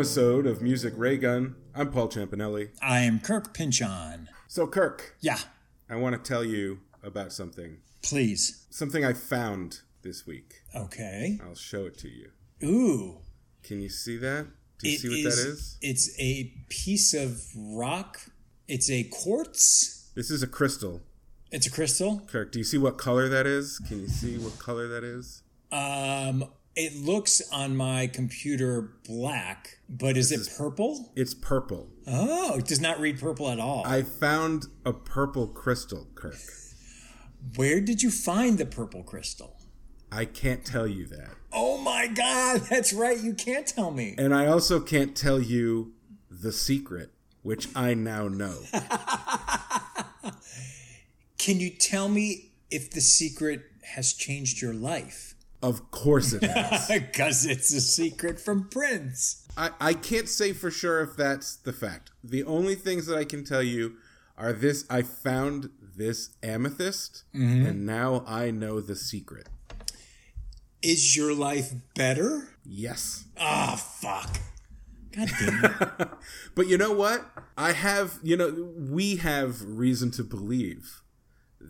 episode of Music Ray Gun. I'm Paul Champanelli. I am Kirk Pinchon. So, Kirk, Yeah, I want to tell you about something. please. Something I found this week. Okay. I'll show it to you. Ooh. Can you see that? Do you It see what that is? It's a piece of rock. It's a quartz. This is a crystal. It's a crystal. Kirk, do you see what color that is? Can you see what color that is? Um, it looks on my computer black, but is it purple? It's purple. Oh, it does not read purple at all. I found a purple crystal, Kirk. Where did you find the purple crystal? I can't tell you that. Oh my god, that's right. You can't tell me. And I also can't tell you the secret, which I now know. Can you tell me if the secret has changed your life? Of course it has. Because it's a secret from Prince. I, I can't say for sure if that's the fact. The only things that I can tell you are this I found this amethyst, and now I know the secret. Is your life better? Yes. Ah, fuck. God damn it. But you know what? I have, you know, we have reason to believe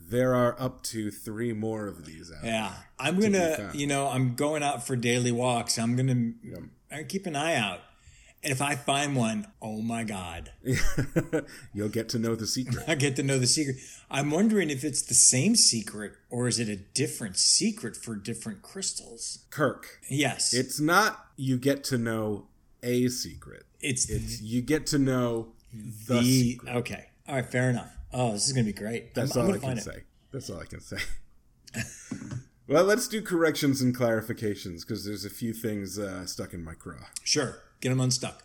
there are up to three more of these out. Yeah. I'm gonna, you know, I'm going out for daily walks. I'm gonna, keep an eye out. And if I find one, oh my God, You'll get to know the secret. I get to know the secret. I'm wondering if it's the same secret or is it a different secret for different crystals? Kirk, Yes. it's not you get to know a secret. it's It's you get to know the, the, secret. okay. All right. Fair enough. Oh, this is going to be great. That's I'm, I'm all I can find it. say. That's all I can say. well, let's do corrections and clarifications because there's a few things uh, stuck in my craw. Sure. Get them unstuck.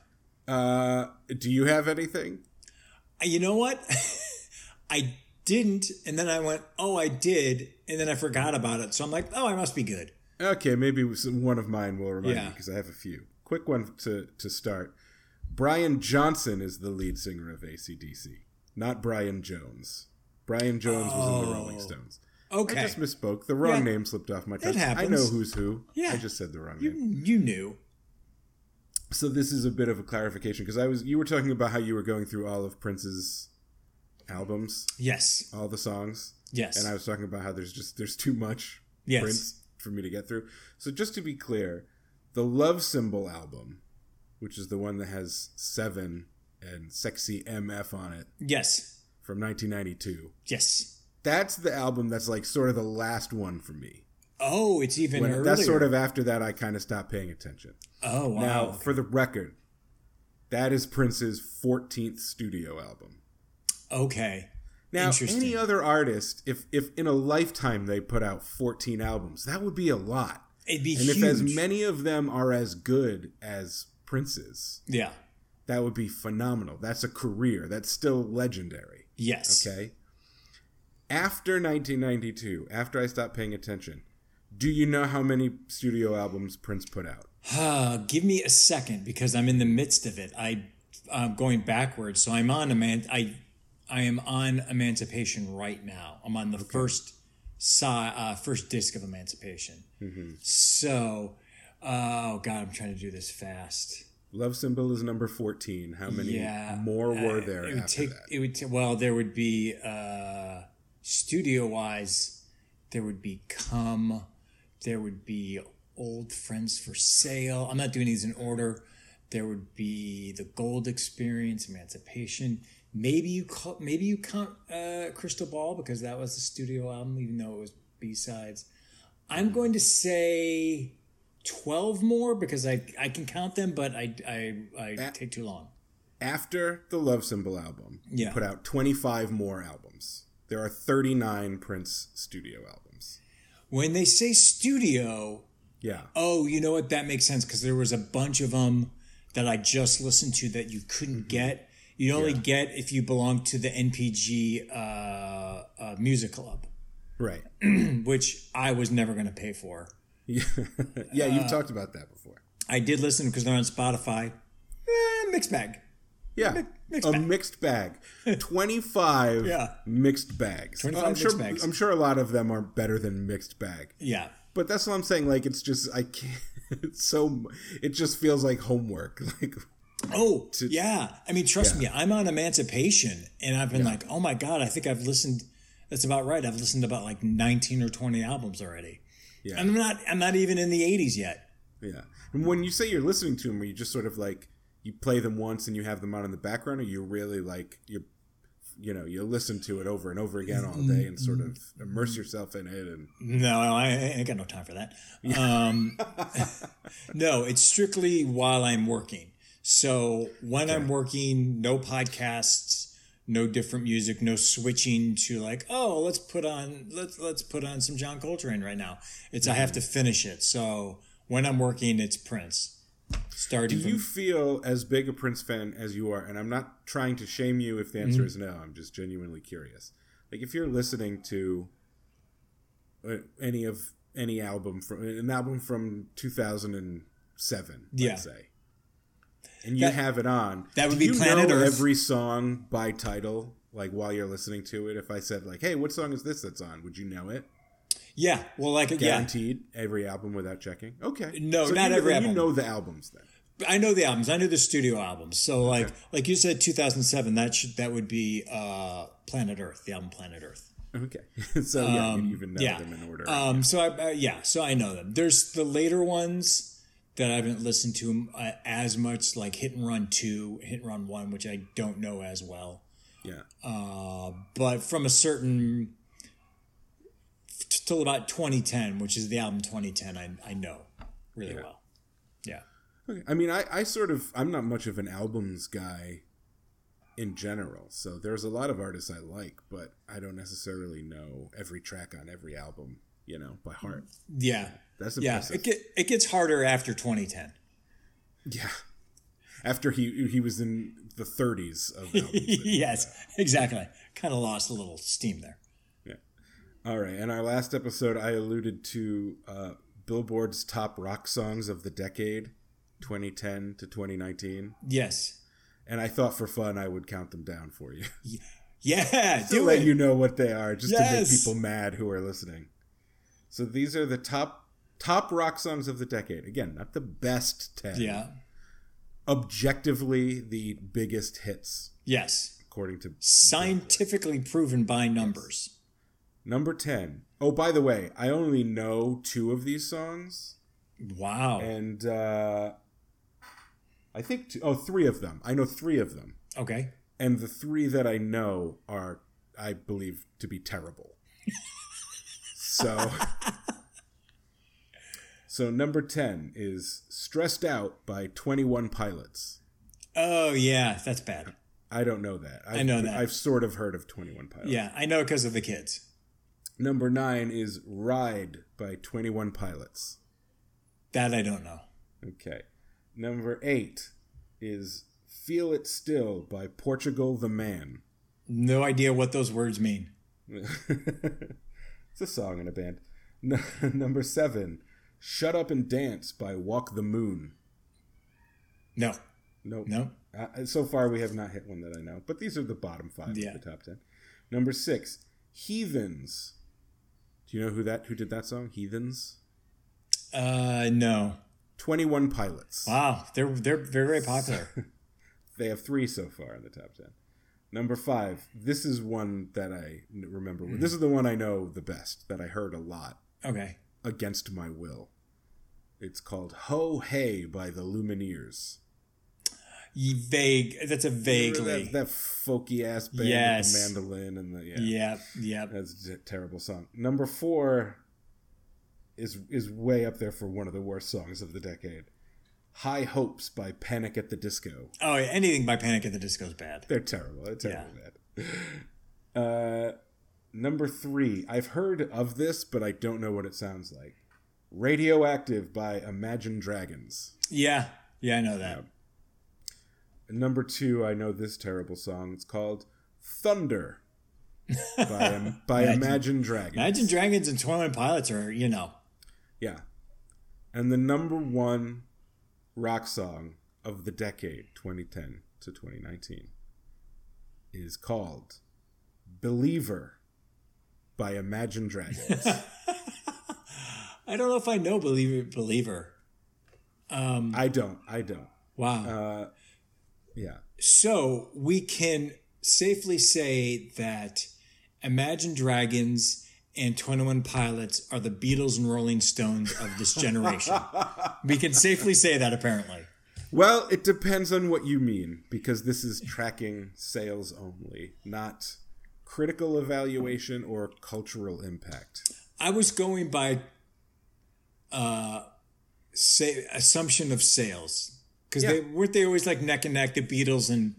Uh, do you have anything? you know what? I didn't, and then I went, oh, I did, and then I forgot about it. So I'm like, oh, I must be good. Okay, maybe one of mine will remind Yeah. you because I have a few. Quick one to, to start. Brian Johnson is the lead singer of ACDC, not Brian Jones. Brian Jones was in the Rolling oh. Stones. Okay, I just misspoke. The wrong Yeah. name slipped off my tongue. I happens. know who's who. Yeah. I just said the wrong you name. you knew. So this is a bit of a clarification because I was you were talking about how you were going through all of Prince's albums, Yes, all the songs, yes, and I was talking about how there's just there's too much yes. Prince for me to get through. So just to be clear, the Love Symbol album, which is the one that has seven and sexy MF on it Yes, from 1992, yes. that's the album that's like sort of the last one for me. Oh, it's even When earlier. that's sort of after that, I kind of stopped paying attention. Oh wow. Now, for the record, that is Prince's 14th studio album. okay. Now, any other artist, if if in a lifetime they put out 14 albums, that would be a lot. It'd be And huge. if as many of them are as good as Prince's, yeah. That would be phenomenal. That's a career. That's still legendary. Yes. Okay. After 1992, after I stopped paying attention, do you know how many studio albums Prince put out? Uh, give me a second because I'm in the midst of it. I I'm going backwards, so I'm on eman- I I am on Emancipation right now. I'm on the first si- uh, first disc of Emancipation. Mm-hmm. So, oh god, I'm trying to do this fast. Love Symbol is number 14. How many Yeah, more were there It would take. that? It would. ta- well, there would be uh, studio wise. There would be come. There would be old friends for sale. I'm not doing these in order. There would be the Gold Experience, Emancipation. Maybe you call, maybe you count uh, Crystal Ball because that was the studio album, even though it was B sides. I'm going to say twelve more because I I can count them, but I I, I take too long. After the Love Symbol album, Yeah. he put out 25 more albums. There are 39 Prince studio albums. When they say studio, Yeah. oh, you know what? That makes sense because there was a bunch of them that I just listened to that you couldn't get. You'd only get if you belonged to the NPG uh, uh, music club, Right. which I was never going to pay for. yeah, yeah Uh, you've talked about that before. I did listen because they're on Spotify. Eh, mixed bag. Yeah. mixed a bag. mixed bag. 25 Yeah. mixed bags. 25 I'm sure mixed bags. I'm sure a lot of them are better than mixed bag. Yeah. but that's what I'm saying. Like, it's just I can't. It's so it just feels like homework. Like, oh to, yeah. I mean, trust yeah. me, I'm on Emancipation, and I've been yeah. like, oh my god, I think I've listened. That's about right. I've listened to about like 19 or 20 albums already. Yeah, and I'm not. I'm not even in the 80s yet. Yeah, and when you say you're listening to them, are you just sort of like you play them once and you have them on in the background, or you really like you're you know you listen to it over and over again all day and sort of immerse yourself in it and no i ain't got no time for that um, no it's strictly while i'm working so when okay. i'm working no podcasts no different music no switching to like oh let's put on let's let's put on some john coltrane right now it's mm-hmm. i have to finish it so when i'm working it's prince Starting. Do you feel as big a Prince fan as you are? And I'm not trying to shame you if the answer mm-hmm. is no. I'm just genuinely curious. Like if you're listening to uh, any of any album from an album from 2007, yeah. let's say, and you that, have it on, that would be you Planet know Earth. Every song by title, like while you're listening to it. If I said like, "Hey, what song is this that's on?" Would you know it? Yeah, well, like guaranteed yeah. every album without checking. Okay, no, so not every album. You know the albums then. I know the albums. I know the studio albums. So like okay. like you said, 2007. That should that would be uh, Planet Earth, the album Planet Earth. Okay, so yeah, um, you even know yeah. them in order. Um, yeah. So I uh, yeah, so I know them. There's the later ones that I haven't listened to uh, as much, like Hit and Run Two, Hit and Run One, which I don't know as well. Yeah. Uh, but from a certain till about 2010, which is the album 2010, I, I know really yeah. well. Yeah. Okay. I mean, I, I sort of, I'm not much of an albums guy in general. So there's a lot of artists I like, but I don't necessarily know every track on every album, you know, by heart. Yeah. That's impressive. Yeah. It, get, it gets harder after 2010. Yeah. After he he was in the 30s of yes, exactly. Kind of lost a little steam there. Yeah. All right. In our last episode, I alluded to uh, Billboard's top rock songs of the decade, 2010 to 2019. Yes. And I thought for fun I would count them down for you. Yeah, to let it. you know what they are, just yes. to make people mad who are listening. So these are the top top rock songs of the decade. Again, not the best ten. Yeah. Objectively, the biggest hits. Yes. According to scientifically proven by numbers. Number 10. Oh, by the way, I only know two of these songs. Wow. And uh, I think, two, oh, three of them. I know three of them. Okay. And the three that I know are, I believe, to be terrible. so. So number 10 is Stressed Out by 21 Pilots. Oh, yeah, that's bad. I don't know that. I've, i know that. I've sort of heard of 21 Pilots. Yeah, I know because of the kids. Number nine is Ride by 21 Pilots. That I don't know. Okay. Number eight is Feel It Still by Portugal the Man. No idea what those words mean. it's a song in a band. number seven, Shut Up and Dance by Walk the Moon. No. Nope. No. Uh, so far, we have not hit one that I know, but these are the bottom five yeah. of the top ten. Number six, Heathens do you know who that who did that song? Heathens. Uh, no. Twenty One Pilots. Wow, they're they're very very popular. they have three so far in the top ten. Number five. This is one that I remember. Mm. This is the one I know the best that I heard a lot. Okay. Against my will. It's called "Ho Hey" by the Lumineers vague. That's a vaguely that, that, folky ass band yes. with the mandolin and the yeah. Yep, yep. That's a terrible song. Number four is is way up there for one of the worst songs of the decade. High Hopes by Panic at the Disco. Oh, yeah, anything by Panic at the Disco is bad. They're terrible. They're terrible yeah. bad. Uh, number three. I've heard of this, but I don't know what it sounds like. Radioactive by Imagine Dragons. Yeah, yeah, I know that. Number two, I know this terrible song. It's called Thunder by, by Imagine, Imagine Dragons. Imagine Dragons and Twenty Pilots are, you know. Yeah. And the number one rock song of the decade, 2010 to 2019, is called Believer by Imagine Dragons. I don't know if I know believer believer. Um, I don't. I don't. Wow. Uh, yeah. So we can safely say that Imagine Dragons and 21 Pilots are the Beatles and Rolling Stones of this generation. we can safely say that apparently. Well, it depends on what you mean because this is tracking sales only, not critical evaluation or cultural impact. I was going by uh say assumption of sales because Yeah. they weren't they always like neck and neck the Beatles and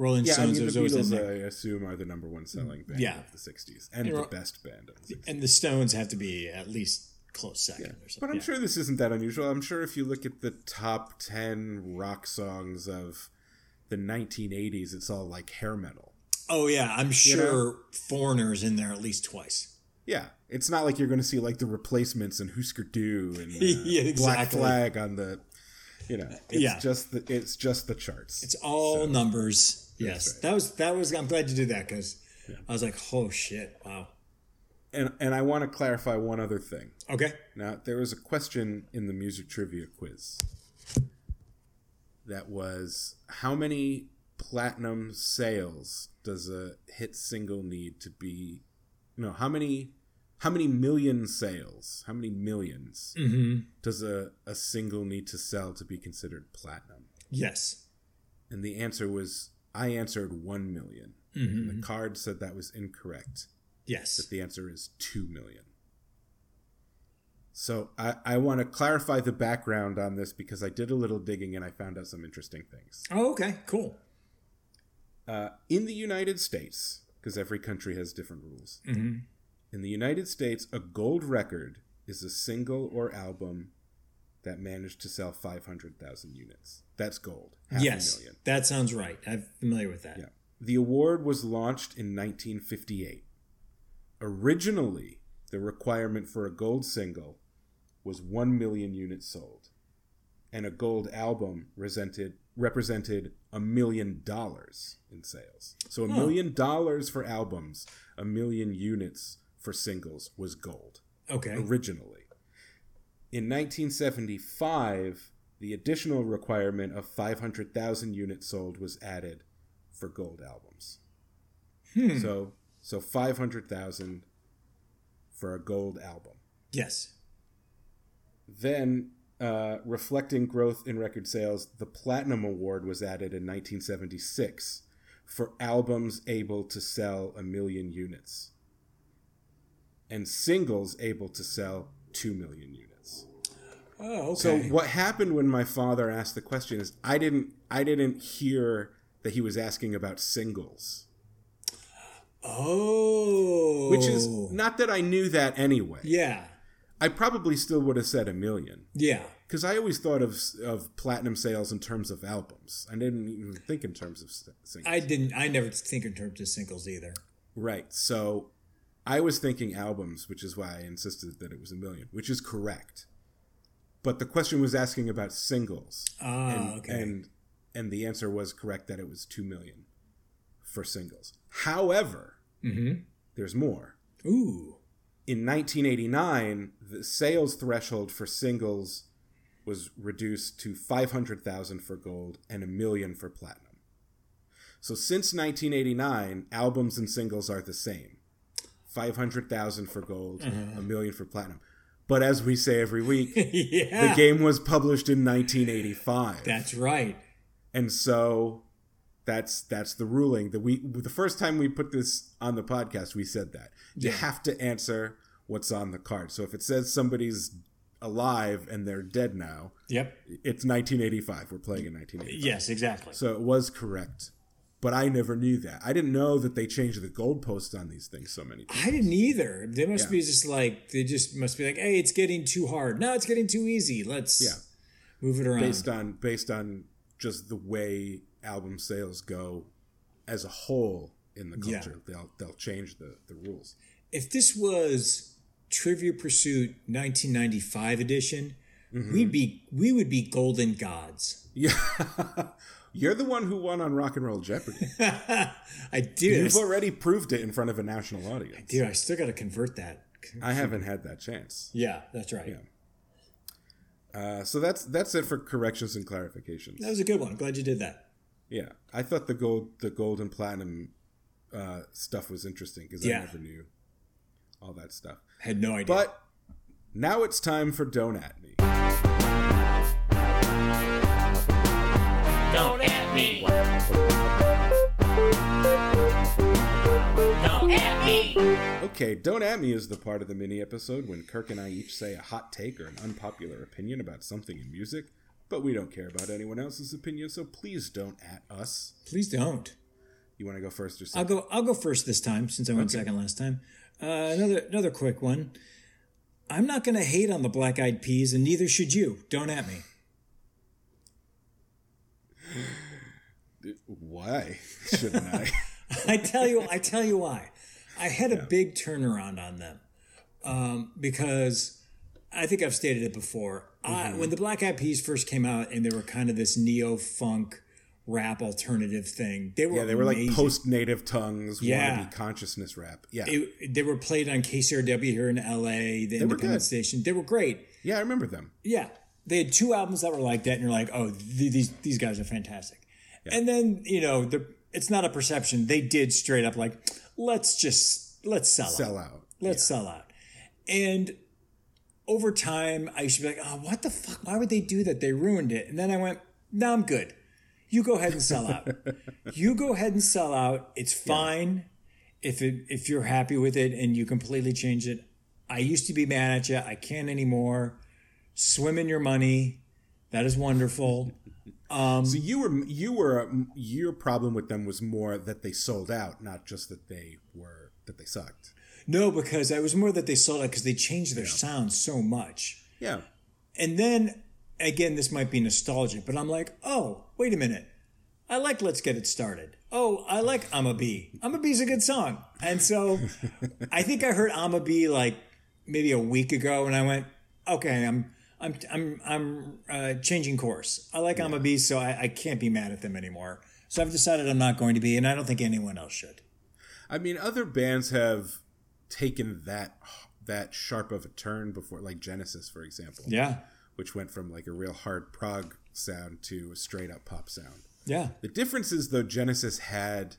Rolling Yeah, I Stones mean, the always Beatles. I assume, are the number one selling band Yeah. of the '60s and You the know- best band of the '60s. and the Stones have to be at least close second or something. But I'm Yeah. sure this isn't that unusual. I'm sure if you look at the top 10 rock songs of the 1980s, it's all like hair metal. Oh yeah, I'm sure Foreigner's in there at least twice. Yeah, it's not like you're going to see like the replacements and Husker Du and uh, Yeah, Black. Flag on the, you know, it's Yeah. just the it's just the charts. It's all numbers. Yes, right. that was that was. I'm glad you did that because I was like, oh shit, wow. and and I want to clarify one other thing. Okay. Now, there was a question in the music trivia quiz that was how many platinum sales does a hit single need to be no, how many how many million sales, how many 1000000s Mm-hmm. does a, a single need to sell to be considered platinum? Yes. And the answer was I answered 1 million. Mm-hmm. The card said that was incorrect. Yes. That the answer is 2 million. So I, I want to clarify the background on this because I did a little digging and I found out some interesting things. Oh, okay. Cool. Uh, in the United States, because every country has different rules, Mm-hmm. in the United States, a gold record is a single or album that managed to sell 500,000 units. That's gold. Yes, that sounds right. I'm familiar with that. Yeah. The award was launched in 1958. Originally, the requirement for a gold single was 1 million units sold, and a gold album resented, represented a million dollars in sales. So a million dollars for albums, a million units for singles was gold Okay. originally. In 1975, the additional requirement of 500,000 units sold was added for gold albums. Hmm. So, so 500,000 for a gold album. Yes. Then, uh, reflecting growth in record sales, the Platinum Award was added in 1976 for albums able to sell a million units and singles able to sell 2 million units. Oh, okay. So what happened when my father asked the question is I didn't I didn't hear that he was asking about singles. oh, Which is not that I knew that anyway. yeah, I probably still would have said a million. yeah. Because I always thought of of platinum sales in terms of albums. I didn't even think in terms of singles. I didn't. I never think in terms of singles either. right. So I was thinking albums, which is why I insisted that it was a million, which is correct. But the question was asking about singles, Ah, and okay. and and the answer was correct that it was two million for singles. However, mm-hmm. there's more. Ooh. in 1989, the sales threshold for singles was reduced to 500,000 for gold and a million for platinum. So since 1989, albums and singles are the same 500,000 for gold, a million for platinum. But as we say every week, yeah. the game was published in 1985. That's right. And so that's that's the ruling that we the first time we put this on the podcast we said that you Yeah. have to answer what's on the card. So if it says somebody's alive and they're dead now, Yep. it's 1985. We're playing in 1985. Yes, exactly. So it was correct. But I never knew that. I didn't know that they changed the goalposts on these things so many times. I didn't either. They must Yeah. be just like they just must be like, hey, it's getting too hard. No, it's getting too easy. Let's Yeah. move it around. Based on based on just the way album sales go as a whole in the culture. Yeah. They'll they'll change the, the rules. if this was Trivial Pursuit 1995 edition, Mm-hmm. we'd be we would be golden gods. Yeah. You're the one who won on Rock and Roll Jeopardy. I do. You've already proved it in front of a national audience. Dude, I still got to convert that I haven't had that chance. Yeah, that's right. Yeah. Uh, so that's that's it for corrections and clarifications. That was a good one. Glad you did that. Yeah, I thought the gold, the gold and platinum uh, stuff was interesting because Yeah. I never knew all that stuff. Had no idea. But now it's time for Don't Don't at me. Don't at me. Okay, Don't At Me is the part of the mini episode when Kirk and I each say a hot take or an unpopular opinion about something in music, but we don't care about anyone else's opinion, so please don't at us. please don't. You want to go first or second? I'll go. I'll go first this time since I went second last time. Uh, another another quick one. I'm not going to hate on the Black Eyed Peas, and neither should you. Don't at me. Why shouldn't I? I tell you, I tell you why. I had a big turnaround on them um, because I think I've stated it before. I, when the Black Eyed Peas first came out, and they were kind of this neo funk rap alternative thing, they were yeah, they were like post native tongues, Yeah. consciousness rap. Yeah, It- they were played on KCRW here in LA, the were independent good. station. They were great. yeah, I remember them. Yeah, they had two albums that were like that, and you're like, oh, th- these these guys are fantastic. And then you know, the it's not a perception. They did straight up like, let's just let's sell, Sell out. out. Let's sell out. And over time, I used to be like, oh, what the fuck? Why would they do that? They ruined it. And then I went, no, I'm good. You go ahead and sell out. you go ahead and sell out. It's fine if it if you're happy with it and you completely change it. I used to be mad at you. I can't anymore. Swim in your money. That is wonderful. Um, so you were you were your problem with them was more that they sold out, not just that they were that they sucked. No, because I was more that they sold out because they changed their sound so much. Yeah, And then again, this might be nostalgic, but I'm like, oh, wait a minute. I like Let's Get It Started. Oh, I like I'm a Bee. I'm a Bee's a good song. And so I think I heard I'm a Bee like maybe a week ago and I went, okay, I'm I'm I'm I'm uh, changing course. I like I'm a Bee, so I, I can't be mad at them anymore. So I've decided I'm not going to be, and I don't think anyone else should. I mean, other bands have taken that that sharp of a turn before, like Genesis, for example. Yeah. which went from like a real hard prog sound to a straight up pop sound. Yeah. The difference is though Genesis had,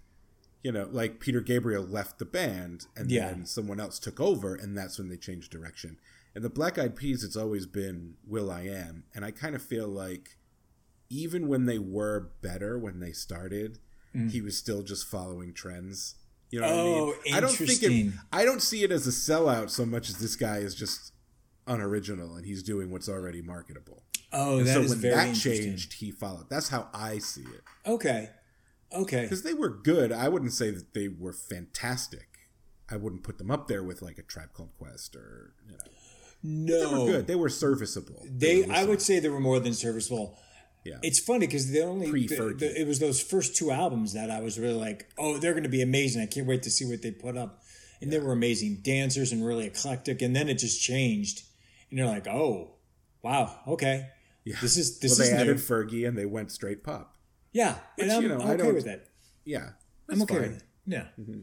you know, like Peter Gabriel left the band and Yeah. then someone else took over, and that's when they changed direction. And the Black Eyed Peas, it's always been will.i.am, and I kind of feel like even when they were better when they started, he was still just following trends. You know what I Mm. Oh, mean? I don't think it. I don't see it as a sellout so much as this guy is just unoriginal and he's doing what's already marketable. Oh, that so is when very that changed, he followed. That's how I see it. Okay. Okay. Because they were good. I wouldn't say that they were fantastic. I wouldn't put them up there with like a Tribe Called Quest or you know. No. They were good. They were serviceable. They, were I would say they were more than serviceable. Yeah. It's funny because the only the, the- it was those first two albums that I was really like, oh, they're going to be amazing. I can't wait to see what they put up, and they were amazing dancers and really eclectic. And then it just changed, and you're like, oh, wow, okay, Yeah. this is this well, they is added new. Fergie and they went straight pop. yeah, Which, and I'm, you know, I'm I okay don't- with that. Yeah, I'm okay fine. Mm-hmm. with it. Yeah,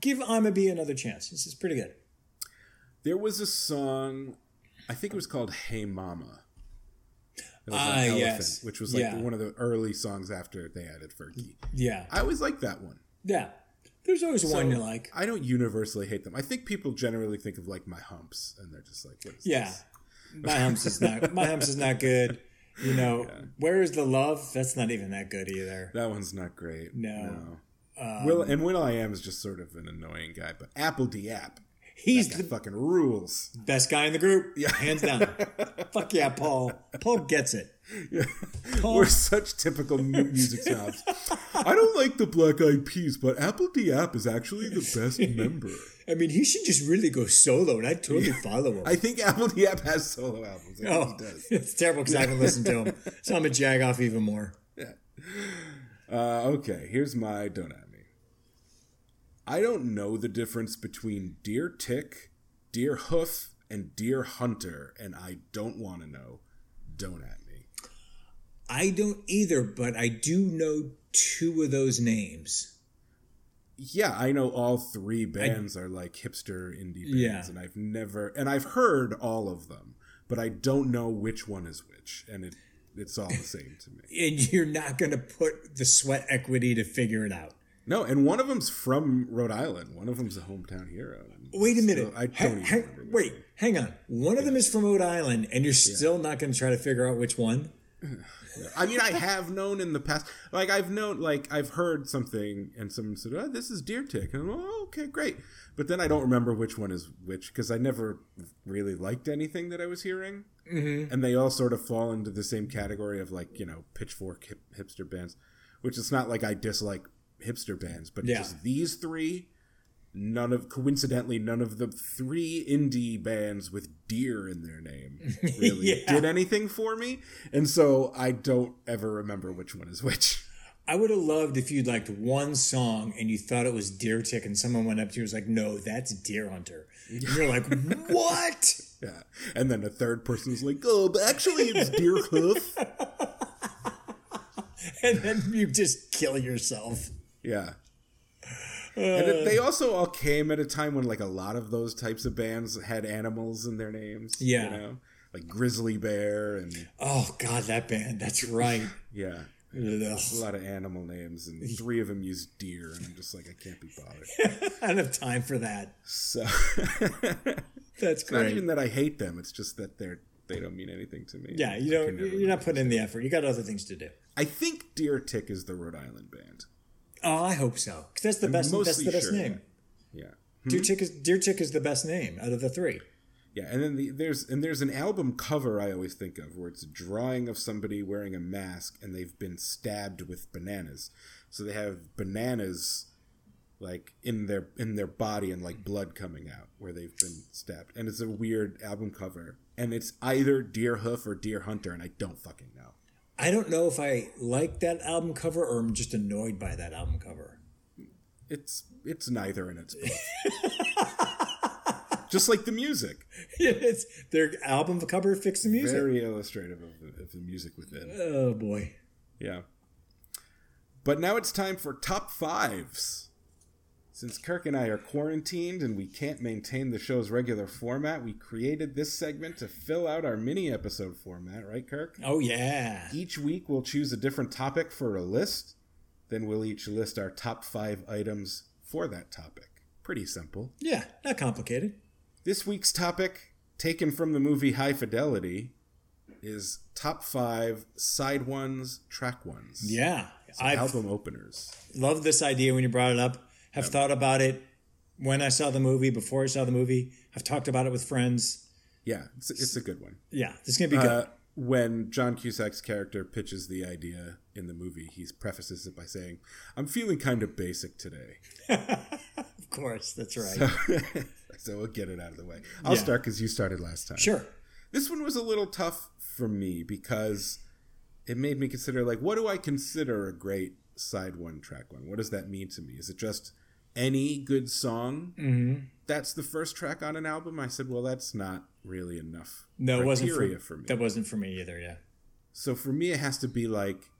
give I'm a Bee another chance. This is pretty good. There was a song, I think it was called "Hey Mama." It was on Ah, Elephant, yes. which was like Yeah. one of the early songs after they added Fergie. Yeah, I always liked that one. yeah. There's always one you like. I don't universally hate them. I think people generally think of like my humps, and they're just like, Yeah, this? my humps is not my humps is not good. You know, where is the love? That's not even that good either. That one's not great. No. Um, Will and will.i.am is just sort of an annoying guy, but apl.de.ap, He's the fucking rules. best guy in the group. Yeah. hands down. Fuck yeah, Paul. Paul gets it. Paul, We're such typical music snobs. I don't like the Black Eyed Peas, but apl.de.ap is actually the best member. I mean, he should just really go solo, and I'd totally follow him. I think apl.de.ap has solo albums. I oh, he does. it's terrible because I haven't listened to him, so I'm gonna jag off even more. Uh, okay, here's my me. I don't know the difference between deer tick, Deerhoof, and Deerhunter, and I don't want to know. Don't at me. I don't either, but I do know two of those names. yeah, I know all three bands I, are like hipster indie bands, yeah. and I've never and I've heard all of them, but I don't know which one is which, and it it's all the same to me. and you're not going to put the sweat equity to figure it out. No, and one of them's from Rhode Island. One of them's a hometown hero. Wait a minute. I don't ha- ha- wait, hang on. One of them is from Rhode Island, and you're still yeah. not going to try to figure out which one. I mean, I have known in the past, like I've known, like I've heard something, and someone said, "Oh, this is Deer Tick," and I'm, "Oh, okay, great," but then I don't remember which one is which because I never really liked anything that I was hearing, mm-hmm. and they all sort of fall into the same category of like you know pitchfork hip, hipster bands, which it's not like I dislike hipster bands, but yeah. just these three none of coincidentally none of the three indie bands with deer in their name really yeah. did anything for me. And so i don't ever remember which one is which. I would have loved if you'd liked one song and you thought it was deer tick and someone went up to you and was like no that's Deerhunter. And you're like what? Yeah. And then a third person was like oh but actually it's deer hoof and then you just kill yourself yeah and it, uh. they also all came at a time when like a lot of those types of bands had animals in their names. Yeah, you know, like Grizzly Bear and oh god, that band. That's right. yeah. A lot of animal names, and three of them use deer, and I'm just like, I can't be bothered. I don't have time for that. So that's it's great. Not even that I hate them; it's just that they're they don't mean anything to me. Yeah, you don't. You're not putting in the effort. You got other things to do. I think Deer Tick is the Rhode Island band. Oh, I hope so. Because that's the I'm best. That's the best sure. name. Yeah. Deer hmm? Chick is Deer Tick is the best name out of the three. Yeah, and then the, there's and there's an album cover I always think of where it's a drawing of somebody wearing a mask and they've been stabbed with bananas. So they have bananas like in their in their body and like blood coming out where they've been stabbed. And it's a weird album cover. And it's either Deerhoof or Deerhunter and I don't fucking know. I don't know if I like that album cover or I'm just annoyed by that album cover. It's it's neither and it's both. just like the music. it's their album cover fix the music. Very illustrative of the, of the music within. Oh boy. Yeah. But now it's time for top fives. Since Kirk and I are quarantined and we can't maintain the show's regular format, we created this segment to fill out our mini episode format, right, Kirk? Oh, yeah. Each week we'll choose a different topic for a list. Then we'll each list our top five items for that topic. Pretty simple. Yeah, not complicated. This week's topic, taken from the movie High Fidelity, is top five side ones, track ones. Yeah. So album openers. Love this idea when you brought it up have thought about it when I saw the movie, before I saw the movie. I've talked about it with friends. Yeah, it's, it's a good one. Yeah, this is gonna be good. Uh, when John Cusack's character pitches the idea in the movie, he prefaces it by saying, "I'm feeling kind of basic today." of course, that's right. So, so, we'll get it out of the way. I'll yeah. start because you started last time. Sure. This one was a little tough for me because it made me consider, like, what do I consider a great side one, track one? What does that mean to me? Is it just any good song mm-hmm. that's the first track on an album. I said well that's not really enough no it wasn't for, for, me. that wasn't for me either yeah. So for me it has to be like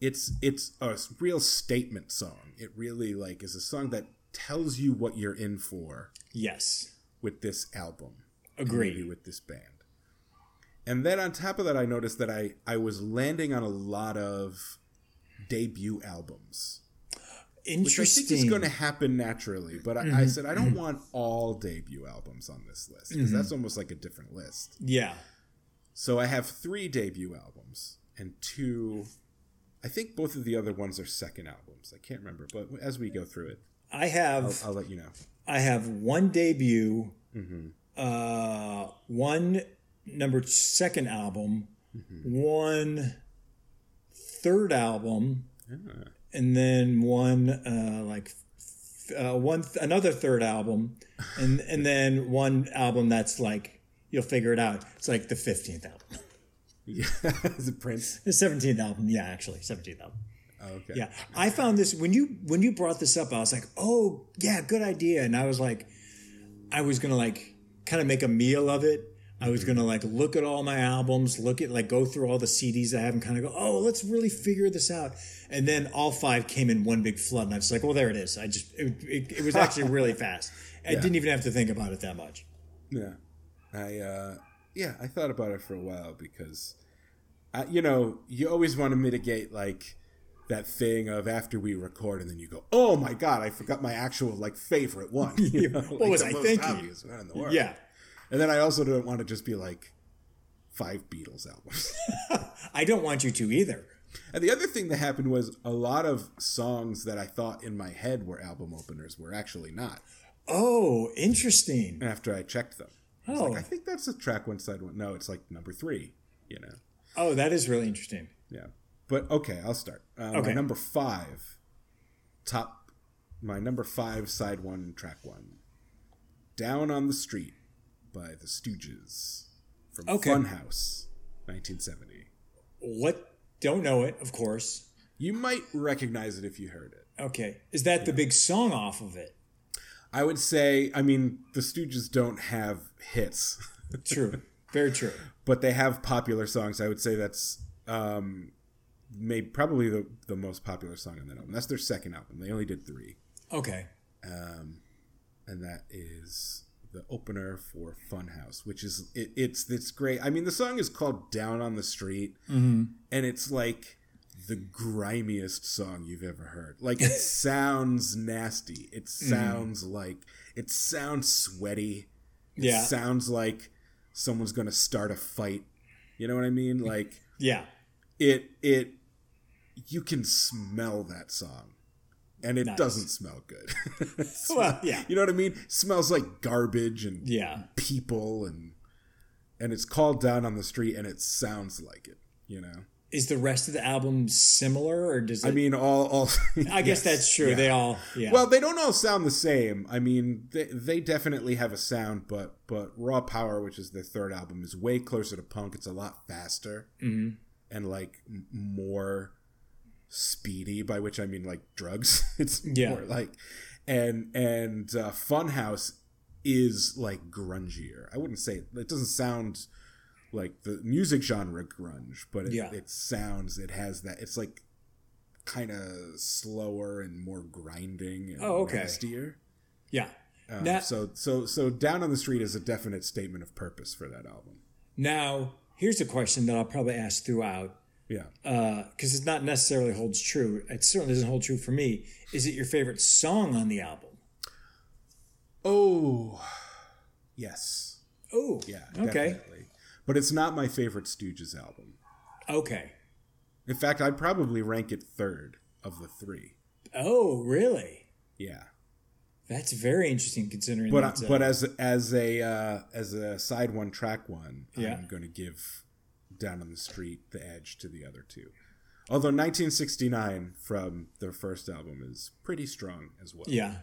it's it's a real statement song. It really like is a song that tells you what you're in for yes. with this album. Agree with this band. And then on top of that i noticed that i i was landing on a lot of debut albums Interesting. Which I think is going to happen naturally. But I, mm-hmm. I, said I don't want all debut albums on this list because mm-hmm. that's almost like a different list. Yeah. So I have three debut albums and two. I think both of the other ones are second albums. I can't remember, but as we go through it, I have. I'll, I'll let you know. I have one debut, mm-hmm. uh, one number second album, mm-hmm. one third album. Yeah and then one uh, like uh, one th- another third album, and and then one album that's like you'll figure it out. It's like the fifteenth album. Yeah, it Prince? The seventeenth album. Yeah, actually, seventeenth album. Oh, okay. Yeah, I found this when you when you brought this up. I was like, oh yeah, good idea. And I was like, I was gonna like kind of make a meal of it, I was gonna like look at all my albums, look at like go through all the CDs I have, and kind of go, oh, let's really figure this out. And then all five came in one big flood, and I was like, well, there it is. I just it, it, it was actually really fast. I Yeah. didn't even have to think about it that much. Yeah, I uh, yeah, I thought about it for a while because, I, you know, you always want to mitigate like that thing of after we record and then you go, oh my god, I forgot my actual like favorite one. You know, What like was I thinking? obvious one in the world. Yeah, and then I also don't want to just be like five Beatles albums. I don't want you to either. and the other thing that happened was a lot of songs that I thought in my head were album openers were actually not. Oh, interesting. After I checked them, I was Oh. like, I think that's a track one side one. No, it's like number three. You know. Oh, that is really interesting. Yeah. But okay, I'll start. Uh, my Okay. number five, top, my number five side one, track one, Down on the Street by the Stooges from Okay. Funhouse, 1970. What? Don't know it, of course. You might recognize it if you heard it. Okay, is that the big song off of it? I would say, I mean, the Stooges don't have hits, True, very true. but they have popular songs. I would say that's um, made probably the, the most popular song on that album. That's their second album. They only did three. Okay, Um, and that is the opener for Funhouse, which is it, it's it's great. I mean, the song is called "Down on the Street," mm-hmm. and it's like the grimiest song you've ever heard. Like it sounds nasty. It mm. sounds like it sounds sweaty. It Yeah. sounds like someone's gonna start a fight. You know what I mean? Like yeah, it it you can smell that song and it Nice. doesn't smell good Well, yeah. you know what i mean smells like garbage and yeah. people and and it's called down on the street and it sounds like it you know Is the rest of the album similar, or does it? i mean all all I guess yes, that's true. yeah. They all, yeah. well they don't all sound the same i mean they, they definitely have a sound but but raw power which is their third album is way closer to punk it's a lot faster Mm-hmm. and like more speedy by which i mean like drugs it's Yeah. more like and and uh, funhouse is like grungier i wouldn't say it doesn't sound like the music genre grunge but it, Yeah. it sounds it has that it's like kind of slower and more grinding and Oh, okay. nastier yeah. um, Now- so so so down on the street is a definite statement of purpose for that album Now, here's a question that I'll probably ask throughout, yeah because it's not necessarily holds true. It certainly doesn't hold true for me. Is it your favorite song on the album? oh yes Oh, yeah Okay. definitely. but it's not my favorite stooges album Okay. in fact i'd probably rank it third of the three Oh, really? yeah That's very interesting considering. but that's, uh, but as as a uh, as a side one track one, Yeah. I'm going to give Down on the Street the edge to the other two. Although 1969 from their first album is pretty strong as well. yeah.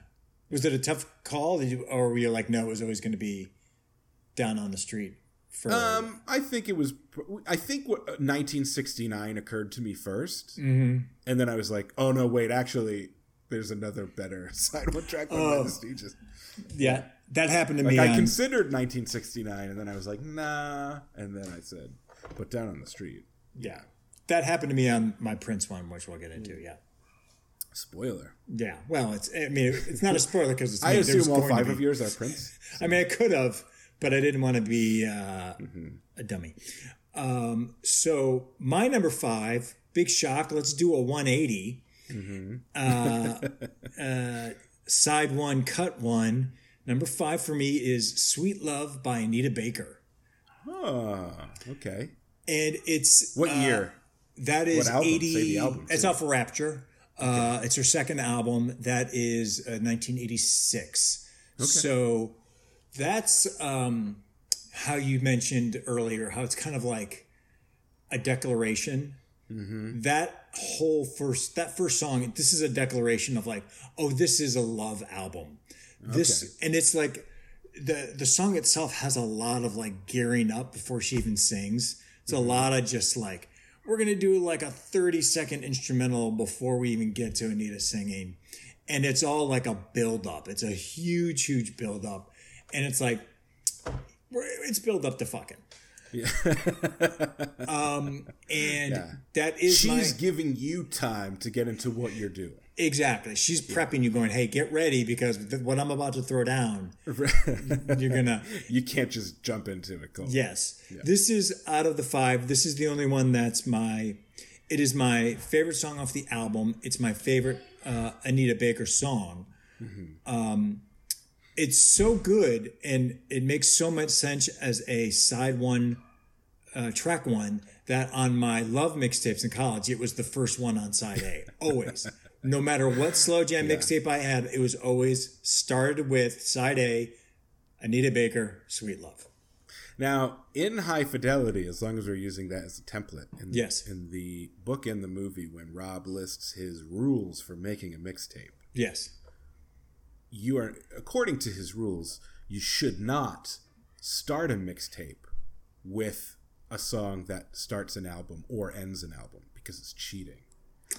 Was it a tough call, Did you, or were you like, no, it was always going to be down on the street for? Um, I think it was. I think what 1969 occurred to me 1st Mm-hmm. and then I was like, "Oh no, wait! Actually, there's another better side one track by Oh. the Stooges." yeah, that happened to Like me. I on- considered 1969, and then I was like, "Nah," and then I said, "But down on the street." yeah, that happened to me on my Prince one, which we'll get into. Yeah. Spoiler. Yeah, well, it's. I mean, it's not a spoiler because it's. I assume all five of yours are Prince. I mean, I could have, but I didn't want to be uh, Mm-hmm. a dummy. Um, so my number five, big shock. Let's do a 180. Mm-hmm. Uh, uh, side one, cut one. Number five for me is "Sweet Love" by Anita Baker, Oh, okay. and it's What uh, year? That is What album? Say 80. the album, it's out for Rapture. Uh, it's her second album. That is uh, 1986. So that's um, how you mentioned earlier, how it's kind of like a declaration. Mm-hmm. That whole first, that first song, this is a declaration of like, oh, this is a love album. This, and it's like, the the song itself has a lot of like gearing up before she even sings. It's a lot of just like we're gonna do like a 30 second instrumental before we even get to Anita singing. And it's all like a build up. It's a huge, huge build up. And it's like it's built up to fucking. Yeah. Um, and Yeah. that is She's my, giving you time to get into what you're doing. Exactly. She's prepping you, going, "Hey, get ready because th- what I'm about to throw down, you're gonna." you can't just jump into it cold. Yes. This is out of the five. This is the only one that's my. It is my favorite song off the album. It's my favorite uh, Anita Baker song. Um, it's so good, and it makes so much sense as a side one, uh, track one. That on my love mixtapes in college, it was the first one on side A. Always, no matter what slow jam mixtape I had, it was always started with side A, Anita Baker, "Sweet Love." Now, in High Fidelity, as long as we're using that as a template, in, Yes. in the book and the movie, when Rob lists his rules for making a mixtape, Yes. you are, according to his rules, you should not start a mixtape with a song that starts an album or ends an album because it's cheating.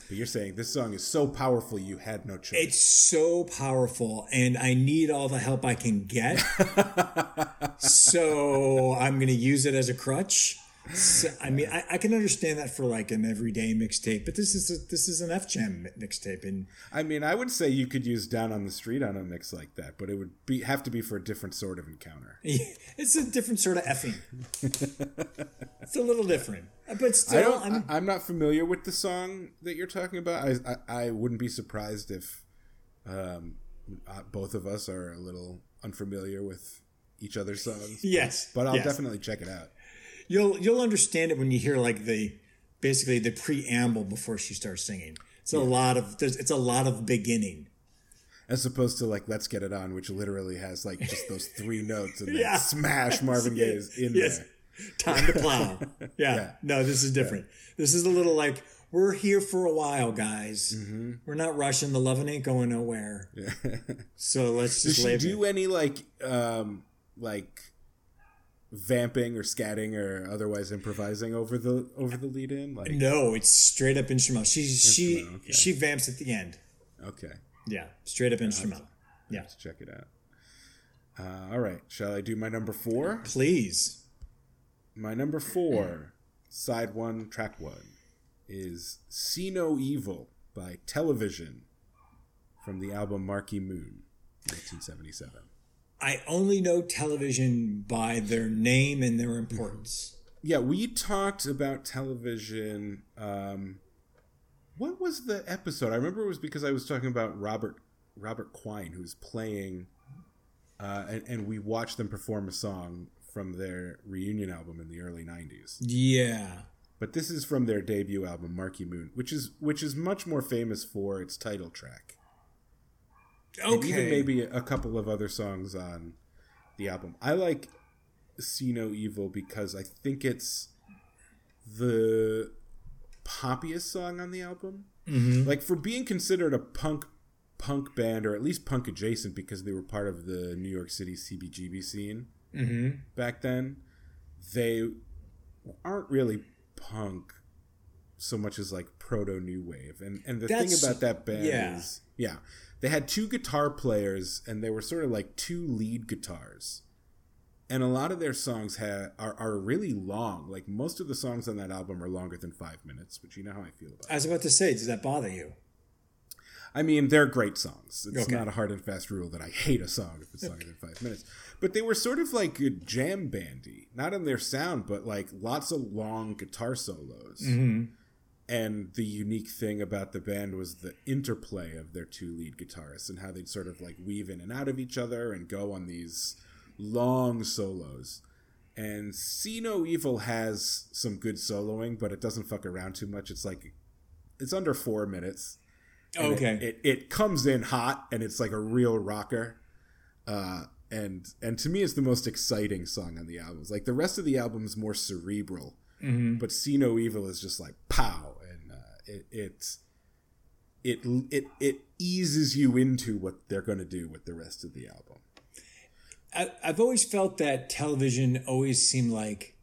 But you're saying this song is so powerful you had no choice. It's so powerful, and I need all the help I can get. so I'm going to use it as a crutch. So, I mean, I, I can understand that for like an everyday mixtape, but this is a, this is an F Jam mixtape, and I mean, I would say you could use "Down on the Street" on a mix like that, but it would be have to be for a different sort of encounter. it's a different sort of effing. it's a little different, but still, I, I'm not familiar with the song that you're talking about. I I, I wouldn't be surprised if um, uh, both of us are a little unfamiliar with each other's songs. yes, But I'll yes. definitely check it out. You'll you'll understand it when you hear like the basically the preamble before she starts singing. It's a lot of there's it's a lot of beginning. As opposed to like "Let's Get It On," which literally has like just those three notes and then Yeah. smash Marvin Gaye is in Yes. there. Time to plow. Yeah. Yeah. No, this is different. This is a little like we're here for a while, guys. Mm-hmm. We're not rushing. The loving ain't going nowhere. Yeah. So let's Does just she lay do any like um like vamping or scatting or otherwise improvising over the over the lead in? Like No, it's straight up instrumental. She she okay. she vamps at the end. okay. Yeah, straight up instrumental. Yeah, Let's check it out. Uh, all right, shall I do my number four? please. My number four, side one, track one, is "See No Evil" by Television from the album Marquee Moon, 1977. I only know television by their name and their importance. Yeah, we talked about television. Um, what was the episode? I remember it was because I was talking about Robert Robert Quine, who's playing, uh, and, and we watched them perform a song from their reunion album in the early '90s. Yeah. But this is from their debut album, Marquee Moon, which is which is much more famous for its title track. And even maybe a couple of other songs on the album. I like See No Evil because I think it's the poppiest song on the album. Mm-hmm. Like for being considered a punk punk band or at least punk adjacent because they were part of the New York City CBGB scene Mm-hmm. back then. They aren't really punk so much as like proto new wave. And and the That's- thing about that band yeah. is yeah, they had two guitar players and they were sort of like two lead guitars. And a lot of their songs ha- are are really long. Like most of the songs on that album are longer than 5 minutes, which you know how I feel about it. I was about to say, does that bother you? I mean, they're great songs. It's Okay. not a hard and fast rule that I hate a song if it's longer than five minutes. But they were sort of like a jam bandy, not in their sound, but like lots of long guitar solos. Mm-hmm. And the unique thing about the band was the interplay of their two lead guitarists and how they'd sort of like weave in and out of each other and go on these long solos. And See No Evil has some good soloing, but it doesn't fuck around too much. It's like it's under four minutes. And it- Okay. It, it, comes in hot and it's like a real rocker. Uh, and and to me, it's the most exciting song on the album. It's like the rest of the album is more cerebral, but See No Evil is just like pow, it it it it it eases you into what they're going to do with the rest of the album. I, I've always felt that television always seemed like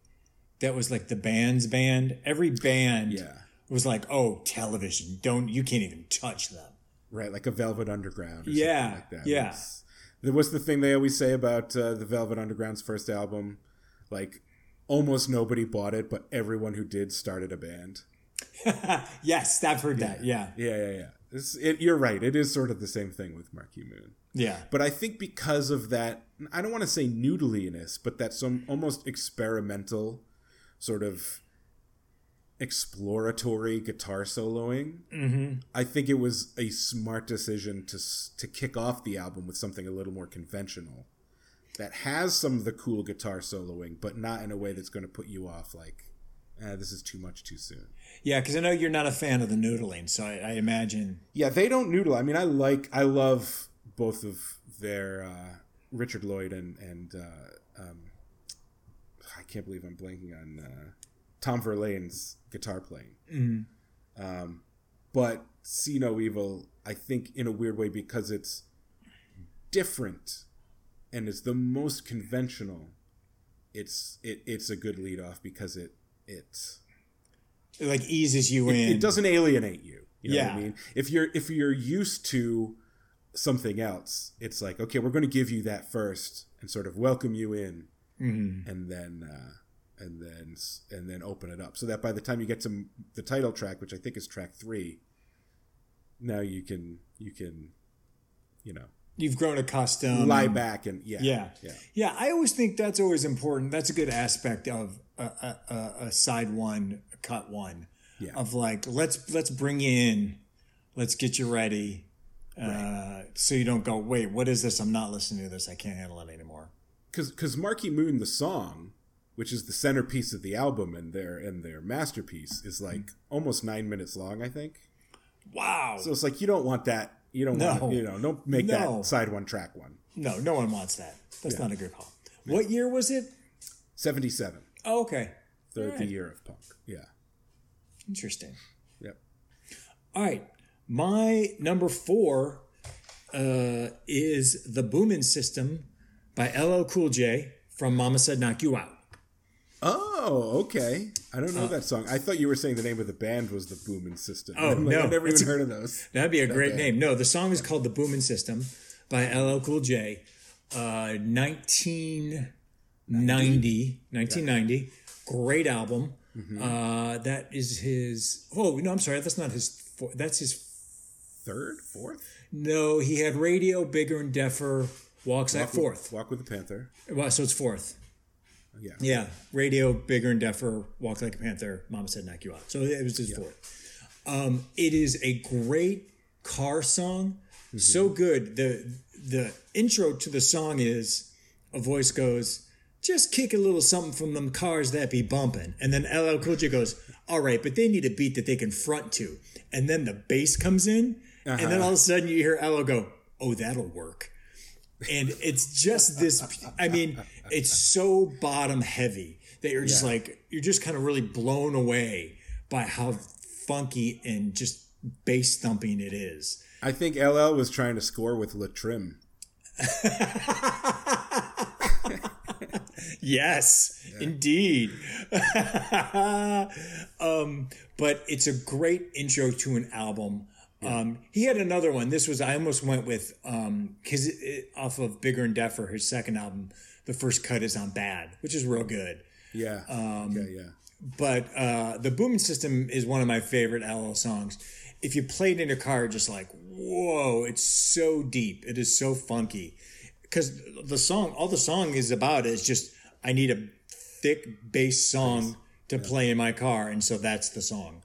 that was like the band's band. Every band Yeah. was like, oh, television. Don't you can't even touch them. Right, like a Velvet Underground. Or Yeah, something like that. yeah. It's- There was the thing they always say about uh, the Velvet Underground's first album, like almost nobody bought it, but everyone who did started a band. yes, I've heard that. Yeah, Yeah, yeah, yeah. It, you're right. It is sort of the same thing with Marquee Moon. yeah, But I think because of that, I don't want to say noodliness, but that some almost experimental, sort of exploratory guitar soloing. Mm-hmm. I think it was a smart decision to to kick off the album with something a little more conventional, that has some of the cool guitar soloing, but not in a way that's going to put you off. Like, eh, this is too much too soon. yeah. Because I know you're not a fan of the noodling, so I, I imagine. Yeah, they don't noodle. I mean, I like, I love both of their uh, Richard Lloyd and and uh, um, I can't believe I'm blanking on uh, Tom Verlaine's guitar playing. Um, but See No Evil, I think, in a weird way, because it's different and it's the most conventional. It's it, it's a good lead off because it it's It like eases you in. it doesn't alienate you. You know what Yeah. I mean? If you're if you're used to something else, it's like okay, we're going to give you that first and sort of welcome you in, Mhm. and then uh, and then and then open it up so that by the time you get to the title track, which I think is track three, now you can you can, you know, You've grown accustomed. lie back and yeah Yeah. yeah Yeah, I always think that's always important. That's a good aspect of a, a, a, side one, a cut one. Yeah. Of like, let's let's bring you in, let's get you ready, uh, so you don't go, wait, what is this? I'm not listening to this. I can't handle it anymore. because because Marquee Moon the song, which is the centerpiece of the album and their and their masterpiece, is like almost nine minutes long, I think. Wow. So it's like you don't want that. You don't No. want you know don't make No. that side one track one. no, no one wants that. That's not a good call. What year was it? Seventy seven, Oh, okay. the Alright. the year of punk. Yeah. Interesting. Yep. All right. My number four uh, is The Boomin' System by LL Cool J from Mama Said Knock You Out. Oh, okay. I don't know that song. I thought you were saying the name of the band was the Boomin' System. Oh, like, no. I've never even heard of those. That'd be a great bad. name. No, the song is called The Boomin' System by LL Cool J. Uh, 1990. 1990. Great album. Uh, that is his. Oh, no, I'm sorry. That's not his. four- That's his. Third, fourth. No, he had Radio, Bigger and Deafer, Walks Walk with- Fourth. Walk with the Panther. Well, so it's fourth. Yeah. Yeah, radio, bigger and deafer, walk like a panther. Mama said knock you out. So it was his fourth. Um, it is a great car song, so good. the The intro to the song is a voice goes, "Just kick a little something from them cars that be bumping," and then LL Cool J goes, "All right, but they need a beat that they can front to," and then the bass comes in, and then all of a sudden you hear LL go, "Oh, that'll work." and it's just this i mean it's so bottom heavy that you're just Yeah. like you're just kind of really blown away by how funky and just bass thumping it is. I think LL was trying to score with Latrim. yes indeed. Um, but it's a great intro to an album. Um, he had another one. This was i almost went with because it off of bigger and deafer his second album the first cut is on bad which is real good Yeah. Um, okay, yeah. but uh, the booming system is one of my favorite LL songs. If you play it in a car, just like whoa, it's so deep. It is so funky because the song, all the song is about is just I need a thick bass song to play in my car, and so that's the song.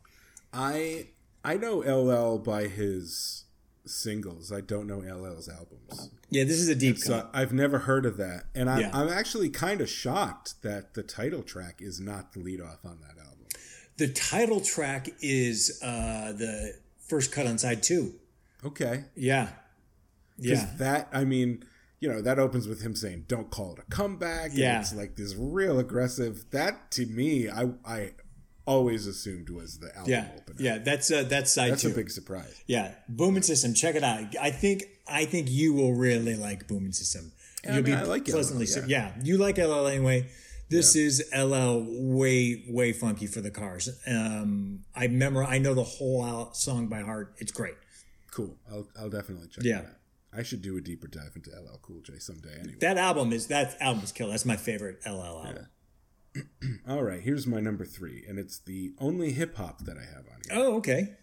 I I know LL by his singles. I don't know LL's albums. Yeah, this is a deep cut. So I've never heard of that, and I, Yeah. I'm actually kind of shocked that the title track is not the lead off on that album. The title track is uh, the first cut on side two. Okay, Yeah, yeah. that I mean, you know, that opens with him saying, "Don't call it a comeback." and Yeah. it's like this real aggressive. That to me, I I always assumed was the album Yeah, opener. yeah, that's uh, that's side that's two. a big surprise. Yeah, Booming System. Check it out. I think I think you will really like Booming System. I You'll mean, be I like LL, pleasantly yeah. sur- yeah. You like LL anyway. This is LL way way funky for the cars. Um, I remember I know the whole song by heart. It's great. Cool. I'll I'll definitely check Yeah. it out. I should do a deeper dive into LL Cool J someday. Anyway, that album is that album is killer. That's my favorite LL album. All right, here's my number three, and it's the only hip hop that I have on here. Oh, okay.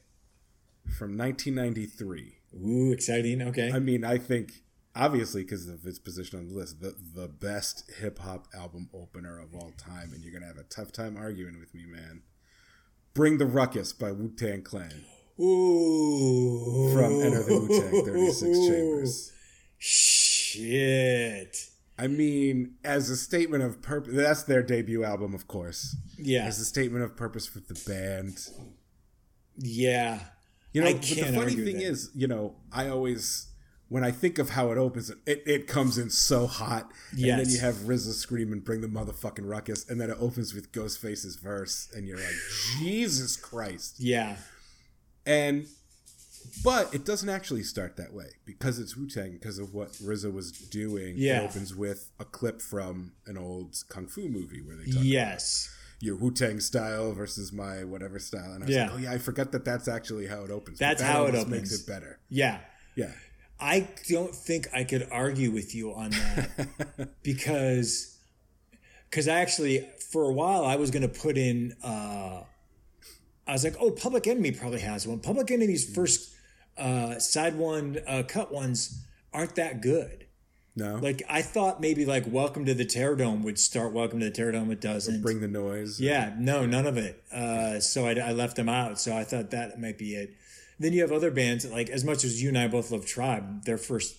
From 1993. Ooh, exciting. Okay. I mean, I think obviously because of its position on the list, the the best hip hop album opener of all time, and you're gonna have a tough time arguing with me, man. Bring the Ruckus by Wu Tang Clan. Ooh. From Enter the Wu Tang 36 Chambers. Shit. I mean, as a statement of purpose, that's their debut album, of course. Yeah. As a statement of purpose for the band. Yeah. You know, but the funny thing is, you know, I always when I think of how it opens, it, it comes in so hot. And yes. then you have RZA screaming, bring the motherfucking ruckus. And then it opens with Ghostface's verse. And you're like, Jesus Christ. Yeah. And, but it doesn't actually start that way because it's Wu Tang, because of what RZA was doing. Yeah. It opens with a clip from an old Kung Fu movie where they talk Yes. About your Wu Tang style versus my whatever style. And I was yeah. like, oh, yeah, I forgot that that's actually how it opens. That's that how it opens. makes it better. Yeah. Yeah. I don't think I could argue with you on that because because I actually for a while I was going to put in uh, I was like oh Public Enemy probably has one Public Enemy's first uh, side one uh, cut ones aren't that good no like I thought maybe like Welcome to the Terrordome would start Welcome to the Terrordome it doesn't bring the noise yeah no none of it uh, so I, I left them out so I thought that might be it then you have other bands that, like as much as you and I both love Tribe, their first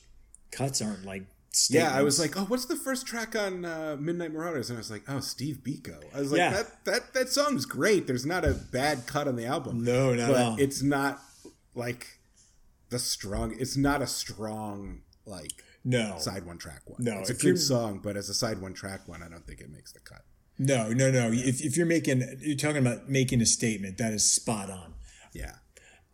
cuts aren't like. Statements. Yeah, I was like, oh, what's the first track on uh, Midnight Marauders? And I was like, oh, Steve Biko. I was like, Yeah. that that that song's great. There's not a bad cut on the album. No, not but at all. it's not like the strong. It's not a strong like No, side one track one. No, it's a good song, but as a side one track one, I don't think it makes the cut. no, no, no. If, if you're making, you're talking about making a statement, that is spot on. Yeah,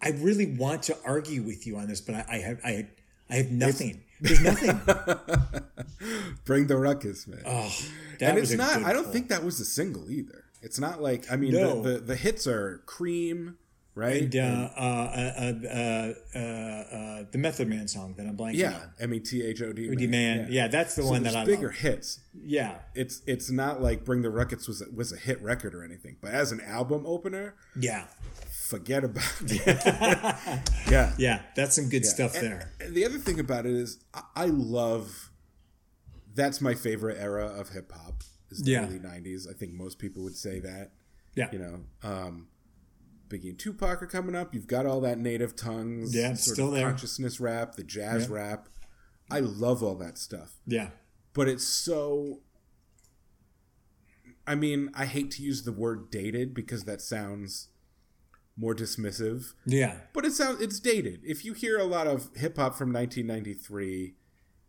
I really want to argue with you on this, but I, I have, I, I have nothing. There's nothing. bring the ruckus, man. Oh, that and it's not. I don't pull. think that was a single either. It's not like I mean No. the, the the hits are Cream, right? And, uh, uh, uh, uh, uh, uh, the Method Man song that I'm blanking yeah. M E T H O D D Man. Yeah. that's the So one that I bigger love. hits. Yeah, It's it's not like Bring the Ruckus was a, was a hit record or anything, but as an album opener, yeah, forget about it. yeah, yeah. That's some good stuff And- there. and the other thing about it is, I, I love. That's my favorite era of hip hop. Is the Yeah. early '90s. I think most people would say that. Yeah, You know, um, Biggie and Tupac are coming up. You've got all that native tongues, Yeah, sort still of there. consciousness rap, the jazz Yeah. rap. I love all that stuff. yeah, but it's so I mean, I hate to use the word dated because that sounds more dismissive, yeah. but it sounds it's dated. If you hear a lot of hip hop from 1993,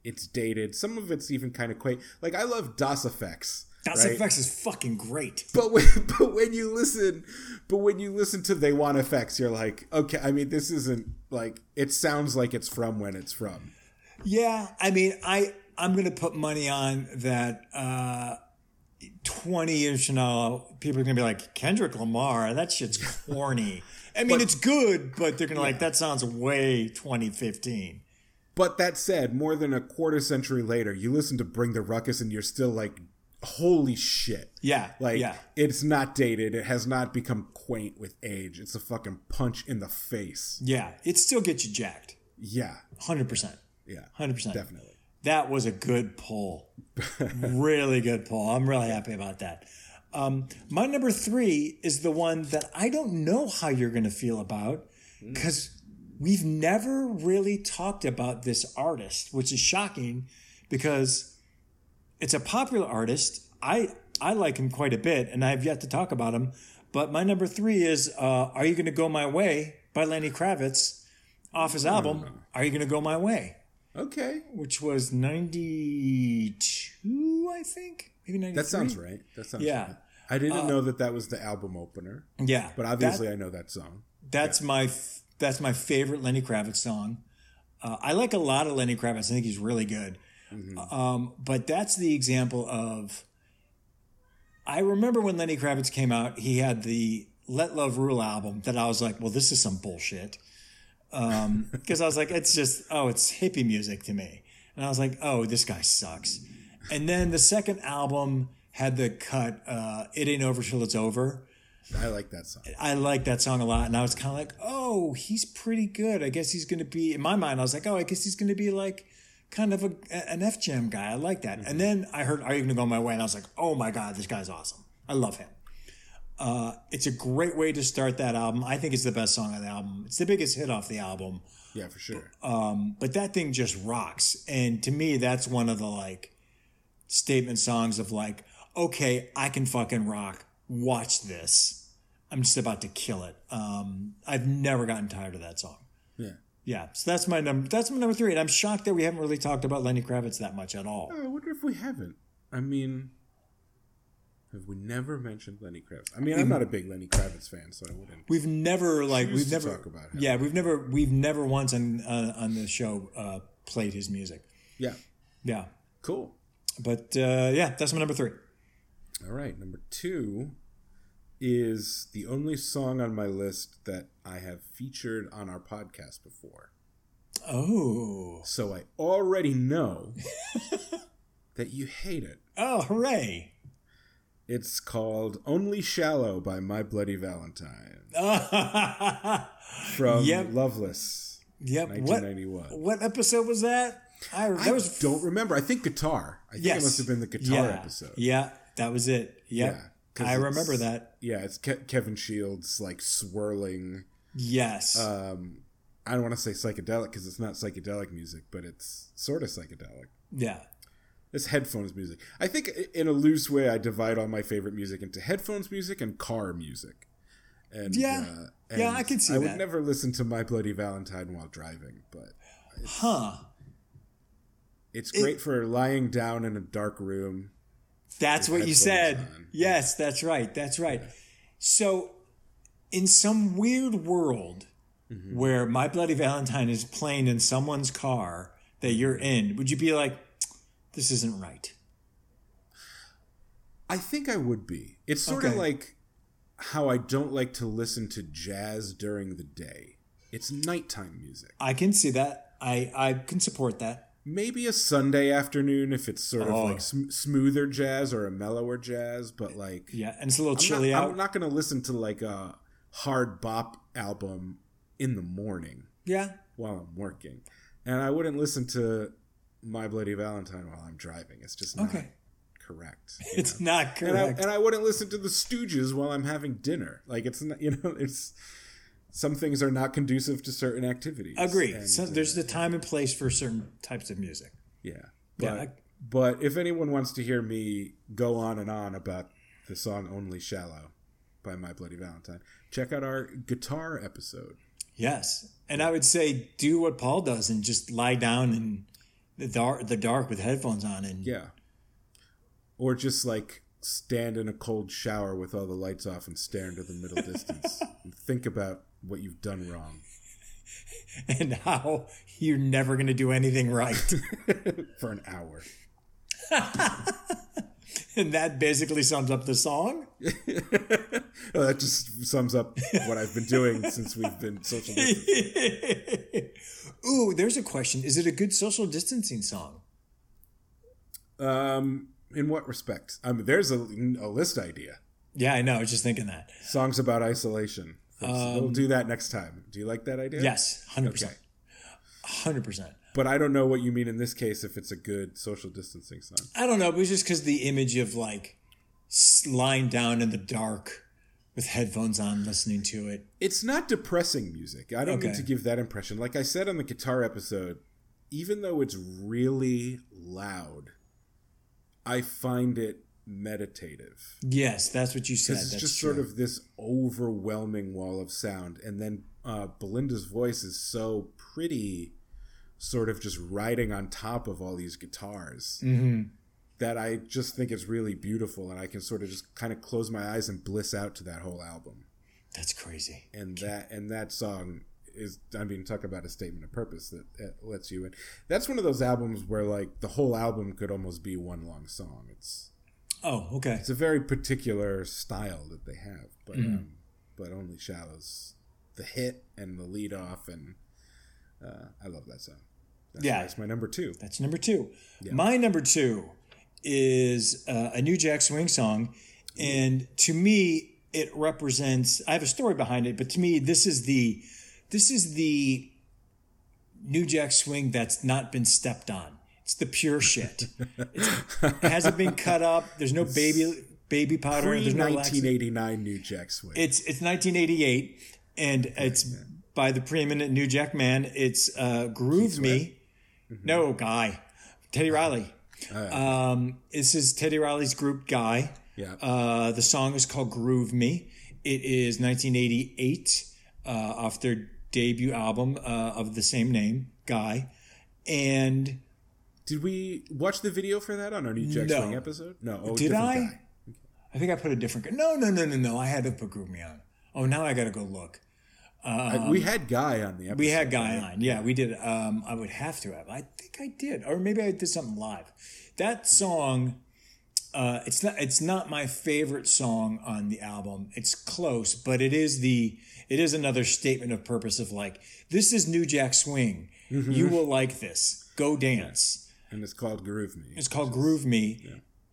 it's dated. Some of it's even kind of quaint. Like I love Das EFX. Das right? Effects is fucking great. But when, but when you listen, but when you listen to They Want EFX, you're like, okay. I mean, this isn't like it sounds like it's from when it's from. Yeah, I mean, I I'm gonna put money on that. Uh, Twenty years from now, people are gonna be like Kendrick Lamar. That shit's corny. I mean, But- it's good, but they're gonna like that sounds way 2015. But that said, more than a quarter century later, you listen to Bring the Ruckus and you're still like, holy shit. Yeah, Like, yeah, it's not dated. It has not become quaint with age. It's a fucking punch in the face. yeah. It still gets you jacked. Yeah. Hundred percent. Yeah. Hundred percent. Definitely. That was a good pull. really good pull. I'm really happy about that. Um, my number three is the one that I don't know how you're going to feel about because we've never really talked about this artist, which is shocking because it's a popular artist. I I like him quite a bit, and I have yet to talk about him. But my number three is uh, "Are You Going to Go My Way" by Lenny Kravitz off his album "Are You Going to Go My Way." Okay. which was 92, I think. Maybe 93. That sounds right. That sounds Yeah. Uh, right. I didn't know that that was the album opener, Yeah. but obviously I know that song. that's my f- that's my favorite Lenny Kravitz song. Uh, I like a lot of Lenny Kravitz. I think he's really good. Um, but that's the example of. I remember when Lenny Kravitz came out, he had the "Let Love Rule" album that I was like, "Well, this is some bullshit." because I was like, it's just oh, it's hippie music to me, and I was like, oh, this guy sucks. And then the second album had the cut, uh, "It Ain't Over Till It's Over." I like that song. I like that song a lot, and I was kind of like, oh, he's pretty good. I guess he's going to be in my mind. I was like, oh, I guess he's going to be like kind of a, an F Jam guy. I like that. And then I heard "Are You Gonna Go My Way?" and I was like, oh my god, this guy's awesome. I love him. Uh, it's a great way to start that album. I think it's the best song on the album. It's the biggest hit off the album. Yeah, for sure. Um, but that thing just rocks. And to me, that's one of the like statement songs of like, okay, I can fucking rock. Watch this. I'm just about to kill it. Um, I've never gotten tired of that song. Yeah. Yeah, so that's my number. That's my number three, and I'm shocked that we haven't really talked about Lenny Kravitz that much at all. I wonder if we haven't. I mean, have we never mentioned Lenny Kravitz? I mean, I'm not a big Lenny Kravitz fan, so I wouldn't. We've never like we've never talk about him. yeah we've never we've never once on uh, on the show uh, played his music. Yeah. Yeah, Cool. but uh, yeah, that's my number three. All right. Number two is the only song on my list that I have featured on our podcast before. Oh, So I already know that you hate it. oh, hooray! It's called Only Shallow by My Bloody Valentine from Yep. Loveless, Yep. What 1991. what episode was that? I that I was don't remember. I think guitar. I think yes. it must have been the guitar yeah. episode. Yeah, that was it. Yep. Yeah, I remember that. Yeah, it's Ke- Kevin Shields like swirling. Yes. Um, I don't want to say psychedelic because it's not psychedelic music, but it's sort of psychedelic. yeah. It's headphones music. I think in a loose way, I divide all my favorite music into headphones music and car music. And Yeah. uh, Yeah, I can see I would never listen to My Bloody Valentine while driving, but Huh. it's great for lying down in a dark room. That's what you said. on. Yes, that's right. That's right. So, in some weird world Mm-hmm. where My Bloody Valentine is playing in someone's car that you're in, would you be like, this isn't right? I think I would be. It's sort of like how I don't like to listen to jazz during the day. It's nighttime music. I can see that. I, I can support that. Maybe a Sunday afternoon if it's sort of Oh. like sm- smoother jazz or a mellower jazz, but like Yeah, and it's a little I'm chilly not, out. I'm not going to listen to like a hard bop album in the morning yeah, while I'm working, and I wouldn't listen to My Bloody Valentine while I'm driving. It's just not Okay. correct. it's know? not and I, correct. and I wouldn't listen to the Stooges while I'm having dinner. Like it's not, you know, it's some things are not conducive to certain activities. Agree. And, So uh, there's the time and place for certain types of music. yeah, but Yeah, I- but if anyone wants to hear me go on and on about the song "Only Shallow" by My Bloody Valentine, check out our guitar episode. Yes, and I would say do what Paul does and just lie down in the dark, the dark with headphones on, and Yeah, or just like stand in a cold shower with all the lights off and stare into the middle distance and think about what you've done wrong and how you're never going to do anything right. for an hour. and that basically sums up the song. Oh, that just sums up what I've been doing since we've been social distancing. Ooh, there's a question. Is it a good social distancing song? Um, in what respect? I mean, there's a, a list idea. Yeah, I know. I was just thinking that. Songs about isolation. We'll do that next time. Do you like that idea? Yes, 100%. 100%. But I don't know what you mean in this case if it's a good social distancing song. I don't know. It was just because the image of like lying down in the dark with headphones on, listening to it. It's not depressing music. I don't mean Okay. to give that impression. Like I said on the guitar episode, even though it's really loud, I find it meditative. Yes, that's what you said. It's That's just true. sort of this overwhelming wall of sound. And then uh, Bilinda's voice is so pretty, sort of just riding on top of all these guitars, Mm-hmm. that I just think it's really beautiful. And I can sort of just kind of close my eyes and bliss out to that whole album. That's crazy. And that and that song is, I mean, talk about a statement of purpose that, that lets you in. That's one of those albums where like the whole album could almost be one long song. It's Oh, okay. it's a very particular style that they have, but Mm-hmm. um, but only shallows the hit and the lead off and Uh, I love that song. That's Yeah. that's my number two. That's number two. My number two is uh, a New Jack Swing song, and to me, it represents. I have a story behind it, but to me, this is the this is the New Jack Swing that's not been stepped on. It's the pure shit. It hasn't been cut up. There's no baby baby powder. Pre There's no laxative. 1989 New Jack Swing. It's it's 1988, and it's by the preeminent New Jack man. It's uh, "Groove Me." No, Guy, Teddy Riley. Um, this is Teddy Riley's group, Guy. yeah. Uh, the song is called "Groove Me." It is 1988 uh, off their debut album uh, of the same name, Guy, and Did we watch the video for that on our New Jack No. Swing episode? No. Oh, Did I? guy. I think I put a different. guy. No, no, no, no, no. I had to put on. Oh, now I got to go look. I- we had Guy on the episode. Um, We had Guy on. Yeah, we did. Um, I would have to have. I think I did, or maybe I did something live. That song, uh, it's not. It's not my favorite song on the album. It's close, but it is the. It is another statement of purpose of like this is New Jack Swing. You will like this. Go dance. And it's called Groove Me. It's called Groove Me.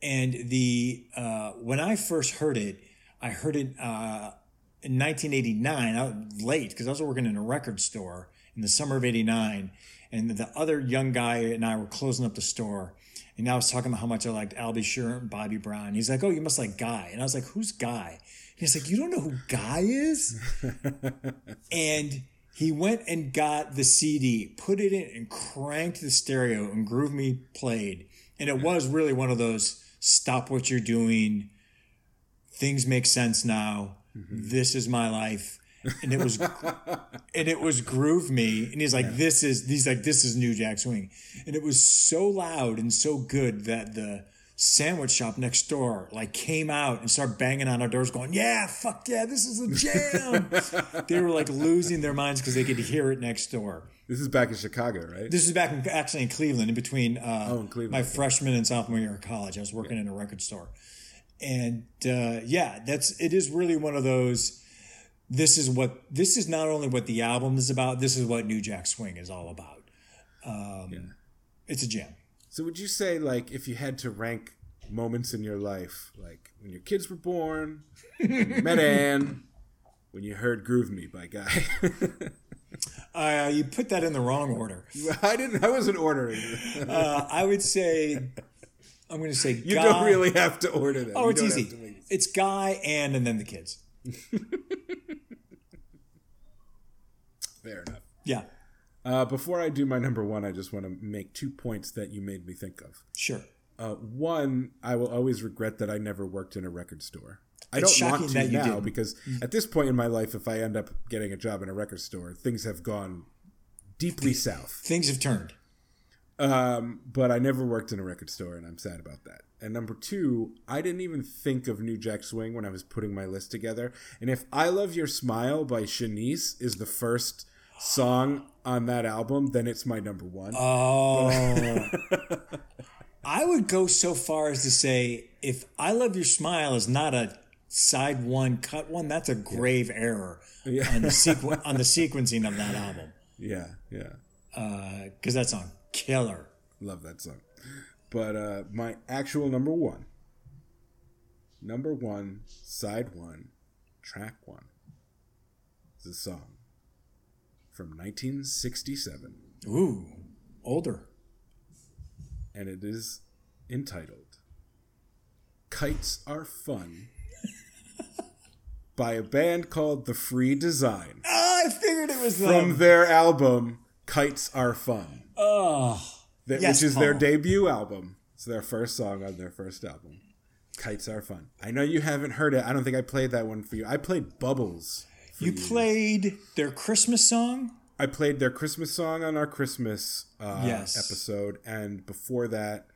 And the uh, when I first heard it, I heard it uh, in 1989. I late because I was working in a record store in the summer of '89, and the other young guy and I were closing up the store. And I was talking about how much I liked Al B. Sure and Bobby Brown. He's like, "Oh, you must like Guy," and I was like, "Who's Guy?" He's like, "You don't know who Guy is?" and he went and got the CD, put it in, and cranked the stereo, and Groove Me played. And it was really one of those stop what you're doing. Things make sense now. Mm-hmm. This is my life. And it was and it was groove me. And he's like, this is he's like, this is New Jack Swing. And it was so loud and so good that the sandwich shop next door like came out and started banging on our doors going yeah fuck yeah this is a jam they were like losing their minds because they could hear it next door This is back in Chicago, right? this is back in, actually in Cleveland, in between uh, Oh, in Cleveland. my freshman and sophomore year of college. I was working in a record store, and uh, yeah, that's it is really one of those. This is what this is not only what the album is about. This is what New Jack Swing is all about. Um, It's a jam. So would you say like if you had to rank moments in your life, like when your kids were born, when you met Anne, when you heard "Groove Me" by Guy? Uh, you put that in the wrong order. I didn't. I wasn't ordering. Uh, I would say, I'm going to say You Guy- don't really have to order that. Oh, You it's easy. It's Guy and and then the kids. Fair enough. Yeah, Uh, before I do my number one, I just want to make two points that you made me think of. sure. Uh, one, I will always regret that I never worked in a record store. I It's don't want to now didn't. because at this point in my life, if I end up getting a job in a record store, things have gone deeply south. Things have turned. Um, but I never worked in a record store, and I'm sad about that. And number two, I didn't even think of New Jack Swing when I was putting my list together. And if "I Love Your Smile" by Shanice is the first song on that album, then it's my number one. Oh. I would go so far as to say if I Love Your Smile is not a side one, cut one, that's a grave error Yeah. on, the sequ- on the sequencing of that album. yeah, yeah. Because that song, killer. Love that song. But uh, my actual number one, number one, side one, track one, is a song from 1967, Ooh, older. and it is entitled Kites Are Fun by a band called The Free Design Oh, I figured it was from their album Kites Are Fun. Oh, that, Yes, which is their debut album. It's their first song on their first album. Kites are fun. I know you haven't heard it. I don't think I played that one for you. I played Bubbles. You played their Christmas song? I played their Christmas song on our Christmas uh, Yes. episode, and before that,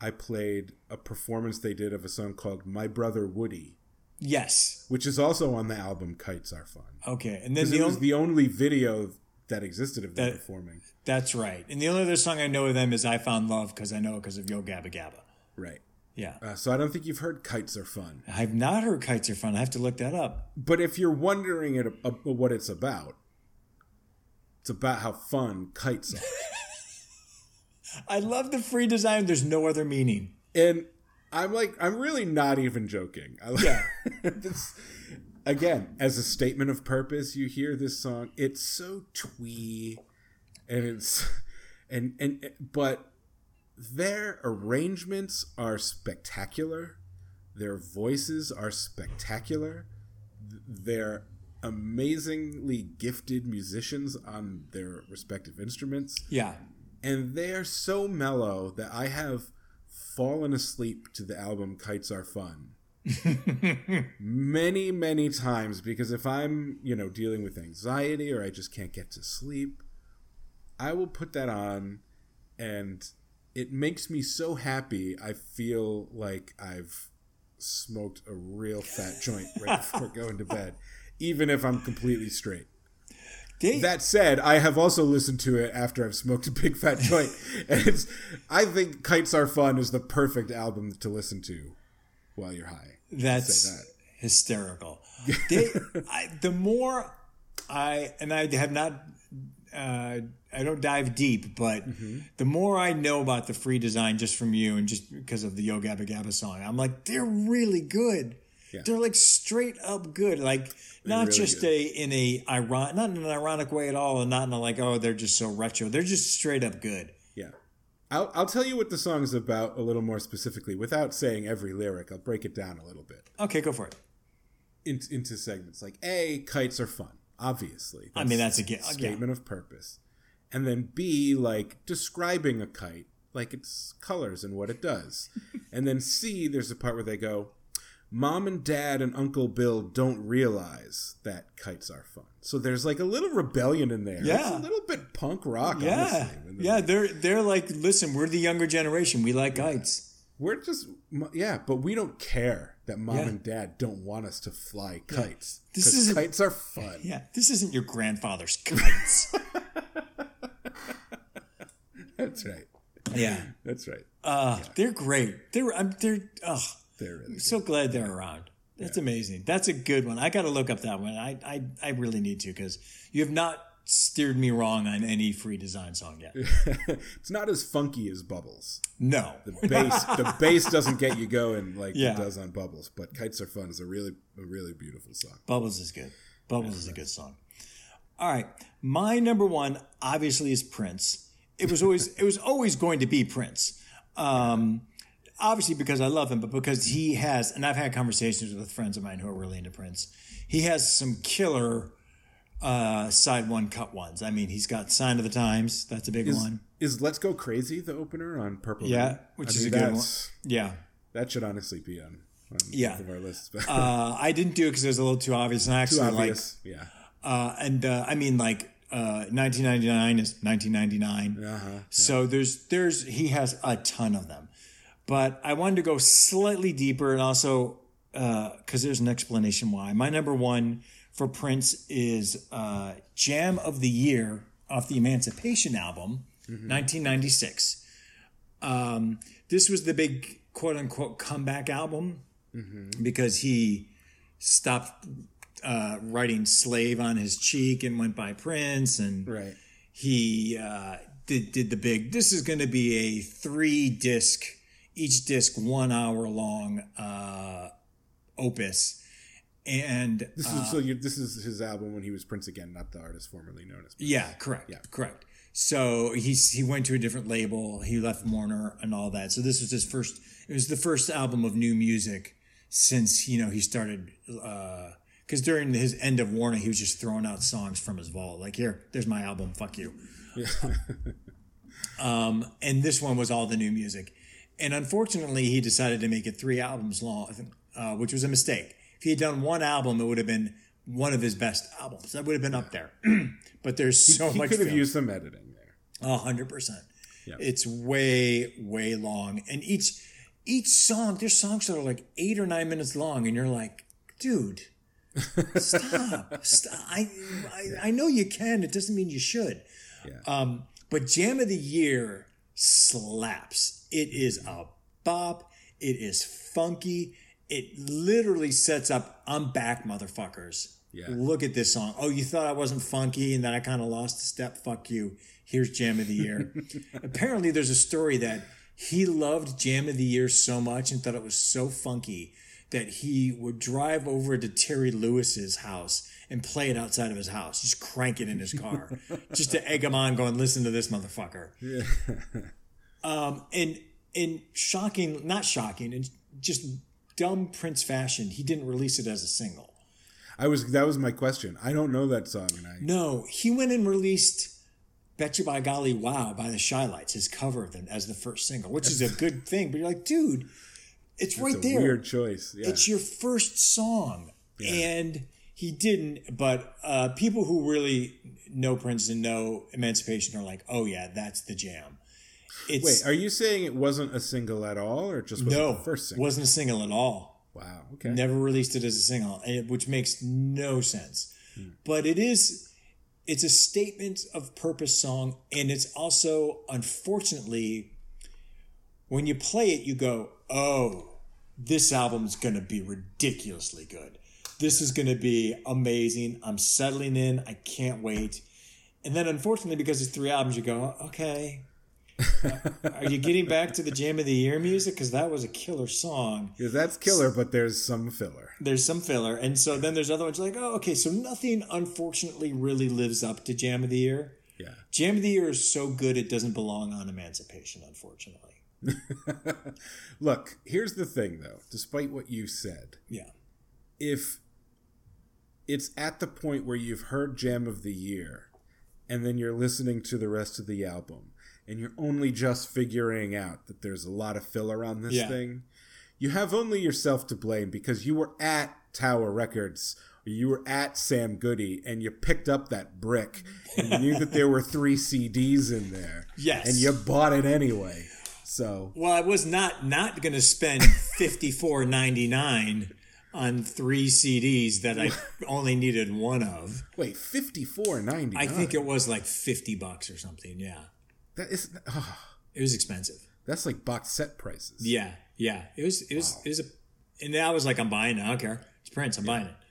I played a performance they did of a song called "My Brother Woody," Yes. which is also on the album "Kites Are Fun." Okay, and then the it was only, the only video that existed of them That- performing. that's right. And the only other song I know of them is "I Found Love" because I know it because of Yo Gabba Gabba. Right. Yeah, Uh, so I don't think you've heard "Kites Are Fun." I've not heard "Kites Are Fun." I have to look that up. But if you're wondering it, uh, what it's about, It's about how fun kites are. I love the free design. There's no other meaning. And I'm like, I'm really not even joking. I like, Yeah. this, again, as a statement of purpose, you hear this song. It's so twee, and it's and and but their arrangements are spectacular. Their voices are spectacular. They're amazingly gifted musicians on their respective instruments Yeah. and they're so mellow that I have fallen asleep to the album Kites Are Fun many, many times because if I'm, you know, dealing with anxiety or I just can't get to sleep, I will put that on and it makes me so happy. I feel like I've smoked a real fat joint right before going to bed, even if I'm completely straight. They, That said, I have also listened to it after I've smoked a big fat joint, and it's. I think "Kites Are Fun" is the perfect album to listen to while you're high. That's say that. hysterical. They, I, the more I and I have not, uh, I don't dive deep, but Mm-hmm. the more I know about the free design just from you and just because of the Yo Gabba Gabba song, I'm like they're really good. Yeah. They're like straight up good, like not really just good. a in a iron, not in an ironic way at all, and not in a like oh they're just so retro. They're just straight up good. Yeah, I'll I'll tell you what the song is about a little more specifically, without saying every lyric. I'll break it down a little bit Okay, go for it. in, into segments. Like a, kites are fun, obviously. I mean that's a gi- yeah. statement of purpose, and then B, like describing a kite, like its colors and what it does, and then C, there's a part where they go, "Mom and Dad and Uncle Bill don't realize that kites are fun." So there's like a little rebellion in there. it's Yeah. a little bit punk rock. Yeah, honestly, yeah. They're they're like, listen, we're the younger generation. We like kites. We're just yeah, but we don't care that mom Yeah. and dad don't want us to fly kites. This Because isn't- kites are fun. Yeah, this isn't your grandfather's kites. That's right. yeah, That's right. uh, they're great. They're I'm they're. Oh, They're really so glad they're around. That's amazing. That's a good one. I got to look up that one. I I, I really need to because you have not steered me wrong on any free design song yet. it's not as funky as Bubbles. No. The bass, the bass doesn't get you going like Yeah. it does on Bubbles. But Kites Are Fun is a really, a really beautiful song. Bubbles is good. Bubbles is a good song. All right, my number one obviously is Prince. It was always it was always going to be Prince. Um, obviously because I love him, but because he has, and I've had conversations with friends of mine who are really into Prince. He has some killer uh, side one cut ones. I mean, he's got Sign of the Times. That's a big Is, one. is Let's Go Crazy the opener on Purple? Yeah, Rain? which I is a good one. Yeah. That should honestly be on, on Yeah. of our lists. But Uh, I didn't do it because it was a little too obvious, and I actually like yeah. Uh, and uh, I mean, like uh, 1999 is 1999. Uh-huh. So there's there's he has a ton of them, but I wanted to go slightly deeper and also because there's an explanation why. My number one for Prince is uh, Jam of the Year off the Emancipation album, 1996. Um, this was the big quote unquote comeback album because he stopped uh, writing slave on his cheek and went by Prince and Right. he uh, did did the big. This is going to be a three disc, each disc one hour long uh, opus, and This is so. You, this is his album when he was Prince again, not the artist formerly known as. yeah, correct, Yeah, correct. So he's he went to a different label. He left Warner and all that. So this was his first. It was the first album of new music since you know he started. Because during his end of Warner, he was just throwing out songs from his vault. Like here, there's my album. Fuck you. Yeah. um, and this one was all the new music. And unfortunately, he decided to make it three albums long, uh, which was a mistake. If he had done one album, it would have been one of his best albums. That would have been up there. but there's so he much. could have used some editing there. A hundred percent. Yeah. It's way, way long. And each each song, there's songs that are like eight or nine minutes long, and you're like, dude, stop. stop. I, I I know you can. It doesn't mean you should. Yeah. Um, but Jam of the Year slaps. It is a bop. It is funky. It literally sets up I'm back, motherfuckers. Yeah. Look at this song. Oh, you thought I wasn't funky and that I kind of lost a step? Fuck you. Here's Jam of the Year. Apparently, there's a story that he loved Jam of the Year so much and thought it was so funky that he would drive over to Terry Lewis's house and play it outside of his house, just crank it in his car, just to egg him on, going, "Listen to this motherfucker." Yeah. Um, and in shocking, not shocking, and just dumb Prince fashion, he didn't release it as a single. I was that was my question. I don't know that song, and I No, he went and released "Bet You by Golly Wow" by the Stylistics, his cover of them as the first single, which is a good thing. But you're like, dude, it's right a there. weird choice. Yeah. It's your first song, and he didn't. But uh, people who really know Prince and know Emancipation are like, oh yeah, that's the jam. It's Wait, are you saying it wasn't a single at all, or just wasn't no, the first single? wasn't a single at all. wow. Okay. Never released it as a single, eh, which makes no sense. Hmm. But it is. It's a statement of purpose song, and it's also unfortunately when you play it, you go, "Oh, this album's going to be ridiculously good. This is going to be amazing. I'm settling in. I can't wait." And then, unfortunately, because it's three albums, you go, "Okay." Are you getting back to the Jam of the Year music? Because that was a killer song Because that's killer, but there's some filler. there's some filler, and so then there's other ones like, oh, okay, so nothing unfortunately really lives up to Jam of the Year. Yeah. Jam of the Year is so good it doesn't belong on Emancipation, unfortunately. Look, here's the thing, though. Despite what you said, Yeah, if it's at the point where you've heard Jam of the Year, and then you're listening to the rest of the album, and you're only just figuring out that there's a lot of filler on this Yeah. thing, you have only yourself to blame because you were at Tower Records or you were at Sam Goody and you picked up that brick and you knew that there were three CDs in there. Yes. And you bought it anyway. So well, I was not not going to spend fifty four ninety nine on three CDs that I only needed one of. wait, fifty four ninety. I think it was like fifty bucks or something. Yeah, that is oh, it was expensive. that's like box set prices. Yeah, yeah, it was it was it was a, and I was like, I'm buying it. I don't care. It's Prince. I'm buying it.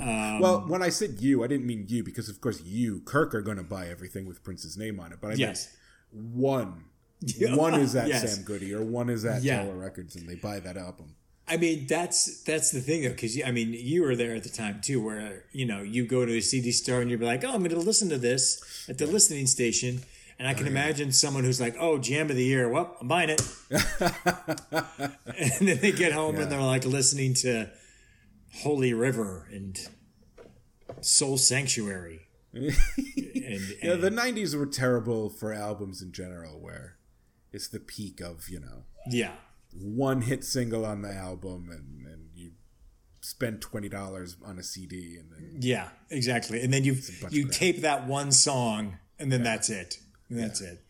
Um, Well, when I said you, I didn't mean you because, of course, you, Kirk, are going to buy everything with Prince's name on it. But I Yes. meant one. One is that Yes. Sam Goody, or one is that Yeah. Tower Records, and they buy that album. I mean, that's that's the thing though, because I mean, you were there at the time too, where you know you go to a CD store and you're like, "Oh, I'm going to listen to this at the listening station," and I can imagine someone who's like, "Oh, Jam of the Year, well, I'm buying it," and then they get home and they're like listening to Holy River and Soul Sanctuary. and, Yeah, the 90s were terrible for albums in general, where it's the peak of, you know, yeah, one hit single on the album and, and you spend $20 on a CD and then yeah, exactly. And then you you tape that one song, and then that's it. And that's it.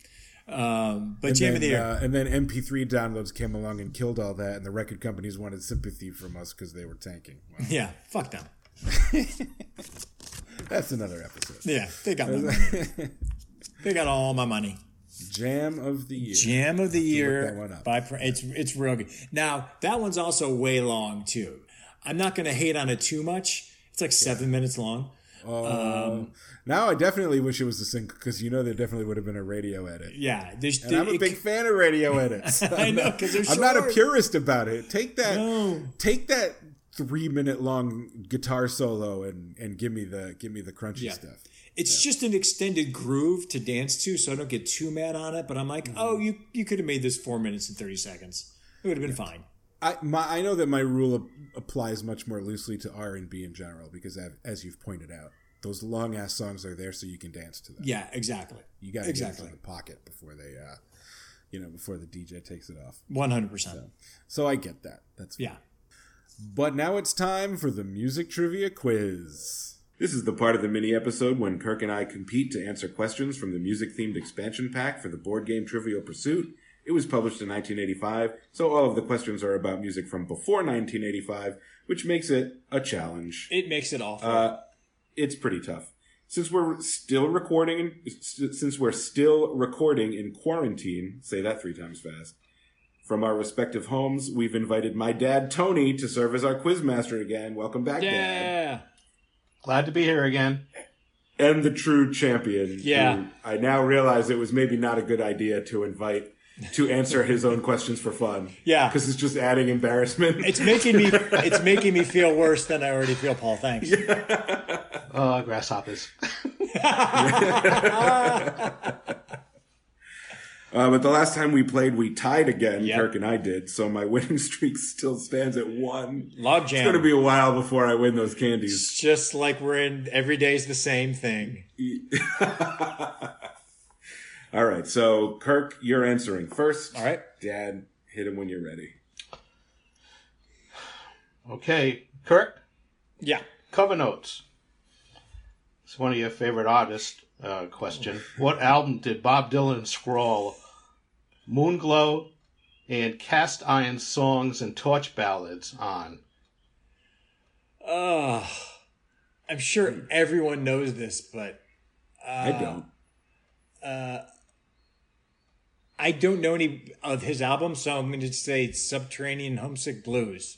Um, but Jam then, of the Year. uh, and then MP3 downloads came along and killed all that, and the record companies wanted sympathy from us because they were tanking. Well, Yeah, fuck them. that's another episode. Yeah, they got my money. They got all my money. Jam of the year. Jam of the that one year up. by it's it's real good. Now that one's also way long too. I'm not going to hate on it too much. It's like seven minutes long. Um, now I definitely wish it was a single because you know there definitely would have been a radio edit. Yeah, there's. And I'm a it- big fan of radio edits. I know because they're I'm not a purist about it. Take that, No. take that three minute long guitar solo and and give me the give me the crunchy Yeah. stuff. It's just an extended groove to dance to, so I don't get too mad on it. But I'm like, oh, you you could have made this four minutes and thirty seconds. It would have been fine. I my I know that my rule ap- applies much more loosely to R and B in general because av- as you've pointed out, those long ass songs are there so you can dance to them. Yeah, exactly. You got to exactly get into the pocket before they, uh, you know, before the DJ takes it off. one hundred percent. So I get that. That's Yeah. But now it's time for the music trivia quiz. This is the part of the mini episode when Kirk and I compete to answer questions from the music themed expansion pack for the board game Trivial Pursuit. It was published in 1985, so all of the questions are about music from before 1985, which makes it a challenge. It makes it awful. Uh, it's pretty tough. Since we're still recording, since we're still recording in quarantine, say that three times fast. From our respective homes, we've invited my dad Tony to serve as our quizmaster again. Welcome back, Dad. yeah. Glad to be here again. And the true champion. Yeah. who I now realize it was maybe not a good idea to invite to answer his own questions for fun. Yeah. Because it's just adding embarrassment. It's making me it's making me feel worse than I already feel, Paul. Thanks. Uh, grasshoppers. Uh, but the last time we played, we tied again. Yep. Kirk and I did. So my winning streak still stands at one. Log It's going to be a while before I win those candies. It's just like we're in every day's the same thing. All right. So Kirk, you're answering first. All right. Dad, hit him when you're ready. Okay, Kirk, Yeah. cover notes. It's one of your favorite artists. Uh, question: What album did Bob Dylan scrawl "Moonglow" and "Cast Iron Songs and Torch Ballads" on? Uh, I'm sure everyone knows this, but I don't. I don't know any of his albums, so I'm going to say Subterranean Homesick Blues.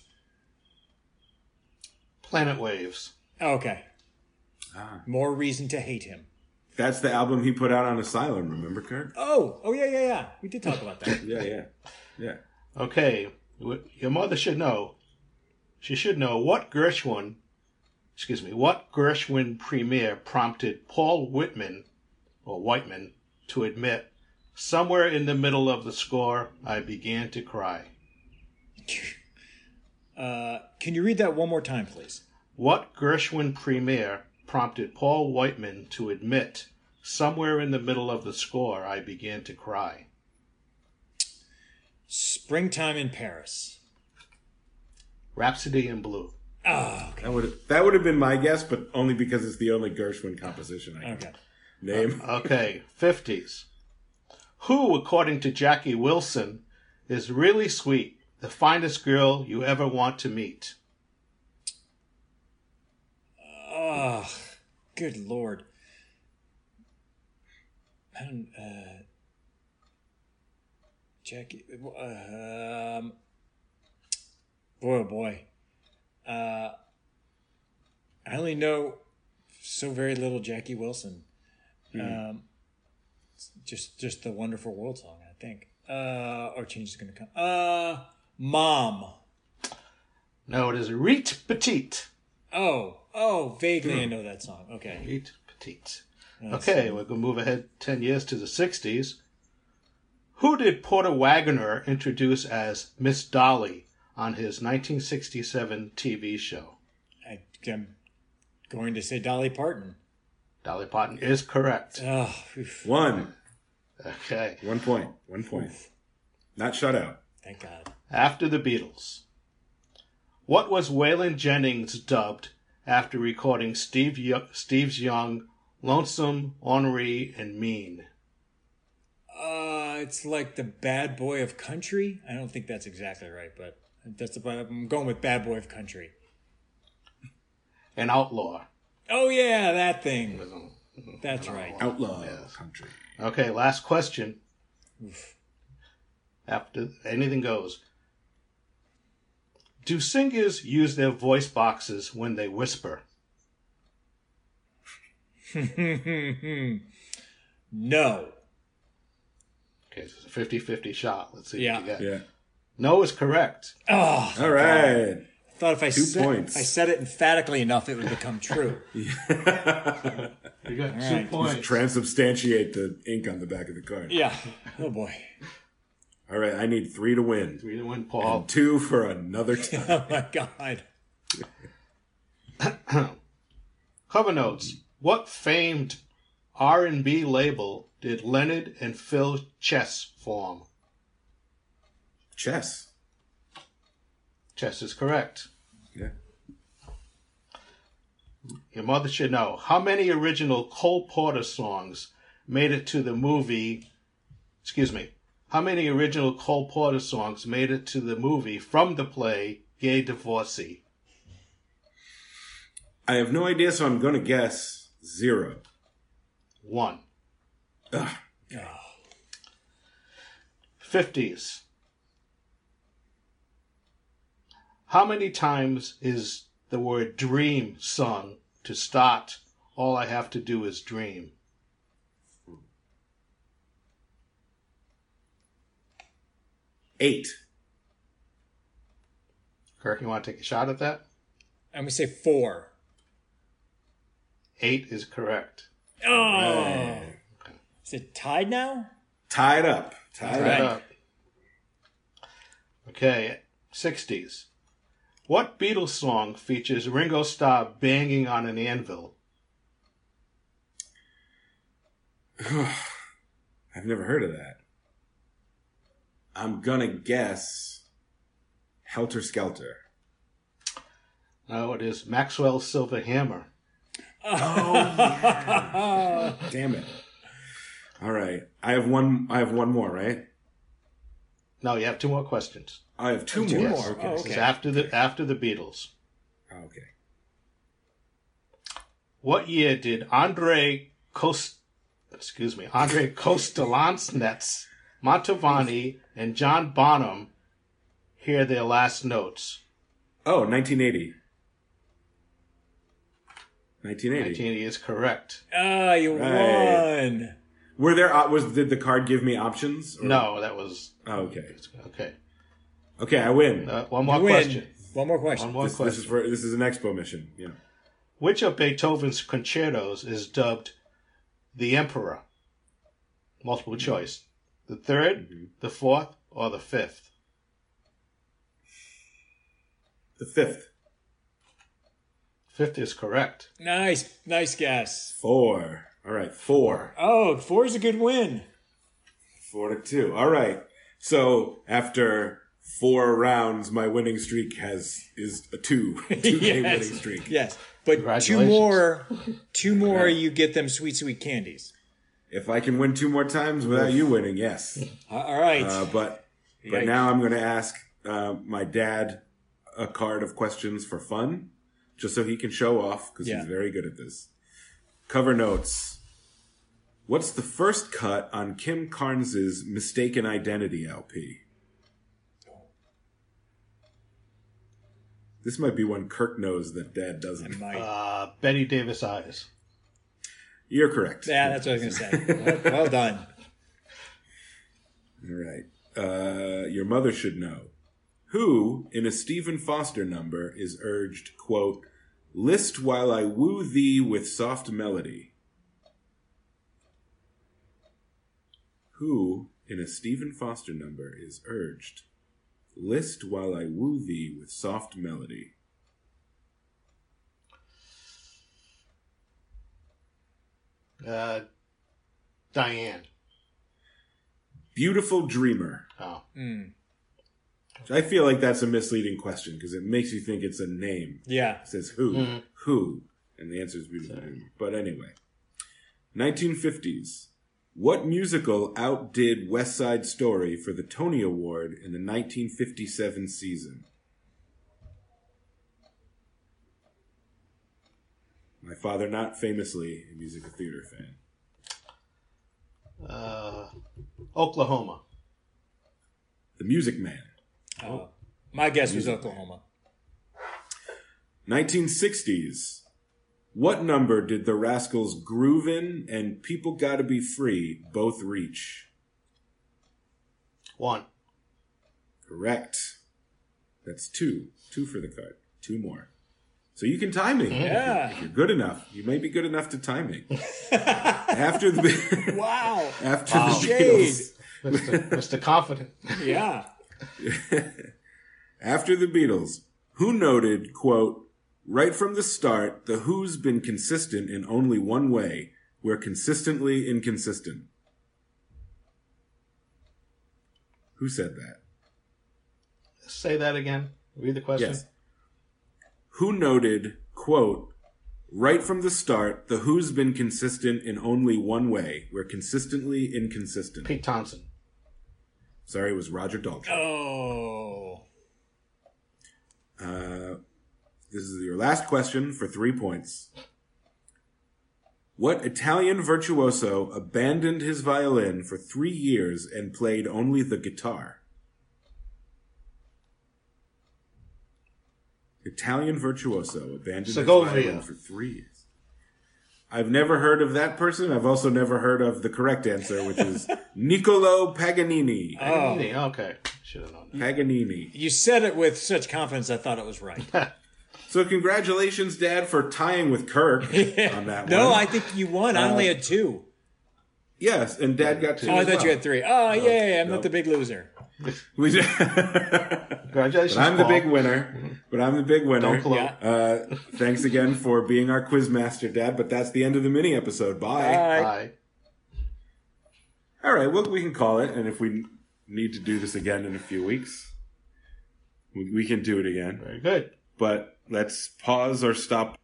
Planet Waves. Okay. Ah. More reason to hate him. That's the album he put out on Asylum. Remember, Kirk? Oh, oh yeah, yeah, yeah. We did talk about that. Yeah, yeah, yeah. Okay, your mother should know. She should know what Gershwin, excuse me, what Gershwin premiere prompted Paul Whitman, or Whiteman, to admit, somewhere in the middle of the score, I began to cry. Uh, can you read that one more time, please? What Gershwin premiere prompted Paul Whiteman to admit, somewhere in the middle of the score, I began to cry. Springtime in Paris. Rhapsody in Blue. Oh, okay. That would have that would have been my guess, but only because it's the only Gershwin composition I can Okay. name. Okay, 50s. Who, according to Jackie Wilson, is really sweet, the finest girl you ever want to meet? Oh, good lord. I don't, uh, Jackie, um, boy, oh boy. Uh, I only know so very little Jackie Wilson. Um, just, just the wonderful world song, I think. Uh, or change is going to come. Uh, mom. No, it is Reet Petite. Oh, oh, vaguely I know that song. Okay. Reet Petite. Okay, we're going to move ahead 10 years to the 60s. Who did Porter Wagoner introduce as Miss Dolly on his 1967 TV show? I, I'm going to say Dolly Parton. Dolly Parton is correct. Oh, oof, One, Okay. one point, one point. Not shut out. thank God. After the Beatles. What was Waylon Jennings dubbed after recording Steve Yo- Steve's Young, Lonesome, Ornery, and Mean? Uh, it's like the bad boy of country. I don't think that's exactly right, but that's about. I'm going with bad boy of country. An outlaw. Oh yeah, that thing. That's right. Outlaw of country. Okay, last question. After anything goes. Do singers use their voice boxes when they whisper? No. Okay, it's a 50 50 shot. Let's see Yeah. what you get. Yeah. No is correct. Oh, All right. Thought if I Two said points. if I said it emphatically enough, it would become true. You got two right. points. Transubstantiate the ink on the back of the card. yeah. Oh boy. All right. I need three to win. Three to win, Paul. Two for another time. Oh my God. Cover notes. What famed R&B label did Leonard and Phil Chess form? Chess. Chess is correct. Yeah. Your mother should know. How many original Cole Porter songs made it to the movie? Excuse me. How many original Cole Porter songs made it to the movie from the play Gay Divorcee? I have no idea, so I'm going to guess zero. One. Ugh. 50s. How many times is the word dream sung to start, all I have to do is dream. Eight. Kirk, you want to take a shot at that? I'm gonna say four. Eight is correct. Oh, is it tied now? Tied up. Tied Right. up. up. Okay, 60s. What Beatles song features Ringo Starr banging on an anvil? I've never heard of that. I'm gonna guess Helter Skelter. No, it is Maxwell's Silver Hammer. Oh damn it. All right. I have one I have one more, right? No, you have two more questions. I have two, Two more. more. Okay. Oh, This okay. is after the after the Beatles. Okay. What year did Andre Cost excuse me, Andre Kostelanetz, Mantovani, and John Bonham hear their last notes? Oh, 1980. 1980. 1980 is correct. Ah, you Right. won. Were there was did the card give me options? or- No, that was Oh, okay. okay. Okay, I win. Uh, one more You win. question. One more question. One more this, question. this is for this is an expo mission. Yeah. Which of Beethoven's concertos is dubbed the Emperor? Multiple choice. The 3rd the fourth, or the fifth? The fifth. Fifth is correct. Nice, nice guess. Four. All right, four. Oh, four is a good win. Four to two. All right. So after four rounds, my winning streak has is a two. Two game Yes. winning streak. Yes, but two more, two more, you get them sweet, sweet candies. If I can win two more times without you winning, yes. All right. Uh, but but Yikes. now I'm going to ask uh, my dad a card of questions for fun, just so he can show off because Yeah. he's very good at this. Cover notes. What's the first cut on Kim Carnes's Mistaken Identity LP? This might be one Kirk knows that Dad doesn't. My- Uh, Bette Davis Eyes. You're correct. yeah, that's what I was going to say. well, well done. All right. Uh, your mother should know. Who, in a Stephen Foster number, is urged, quote, List while I woo thee with soft melody. Who, in a Stephen Foster number, is urged, List while I woo thee with soft melody. Uh, Diane. Beautiful Dreamer. Oh, Mm, I feel like that's a misleading question because it makes you think it's a name. yeah. It says who, Mhm. who, and the answer is beautiful. Dreamer. But anyway, 1950s. What musical outdid West Side Story for the Tony Award in the 1957 season? My father, not famously a musical theater fan. uh, Oklahoma. The Music Man. Oh, my guess was Oklahoma. 1960s. What number did the Rascals Groovin' and People Gotta Be Free both reach? One. Correct. That's two. Two for the card. Two more. So you can time me. Mm-hmm. Yeah. If you're good enough. You may be good enough to time me. after the Wow. after the Shade. Beatles. Mr. Mr. Confident. Yeah. After the Beatles, who noted, quote, right from the start, the Who's been consistent in only one way. We're consistently inconsistent. Who said that? Say that again. Read the question. Yes. Who noted, quote, right from the start, the Who's been consistent in only one way. We're consistently inconsistent. Pete Townshend. Sorry, it was Roger Daltrey. Oh. Uh, this is your last question for three points. What Italian virtuoso abandoned his violin for three years and played only the guitar? Italian virtuoso abandoned Segovia. his violin for three years. I've never heard of that person. I've also never heard of the correct answer, which is Niccolo Paganini. Paganini, Okay, should have known. That. Paganini. You said it with such confidence, I thought it was right. So congratulations, Dad, for tying with Kirk on that no, one. No, I think you won. I only had two. yes, and Dad got two. Oh, I as thought you had three. Oh, yay! I'm not the big loser. We did- Congratulations, but I'm the big winner. But I'm the big winner. Don't gloat. Yeah. Uh, thanks again for being our quiz master, Dad. But that's the end of the mini episode. Bye. Bye. Bye. All right, well, we can call it, and if we need to do this again in a few weeks, we, we can do it again. Very good. But let's pause or stop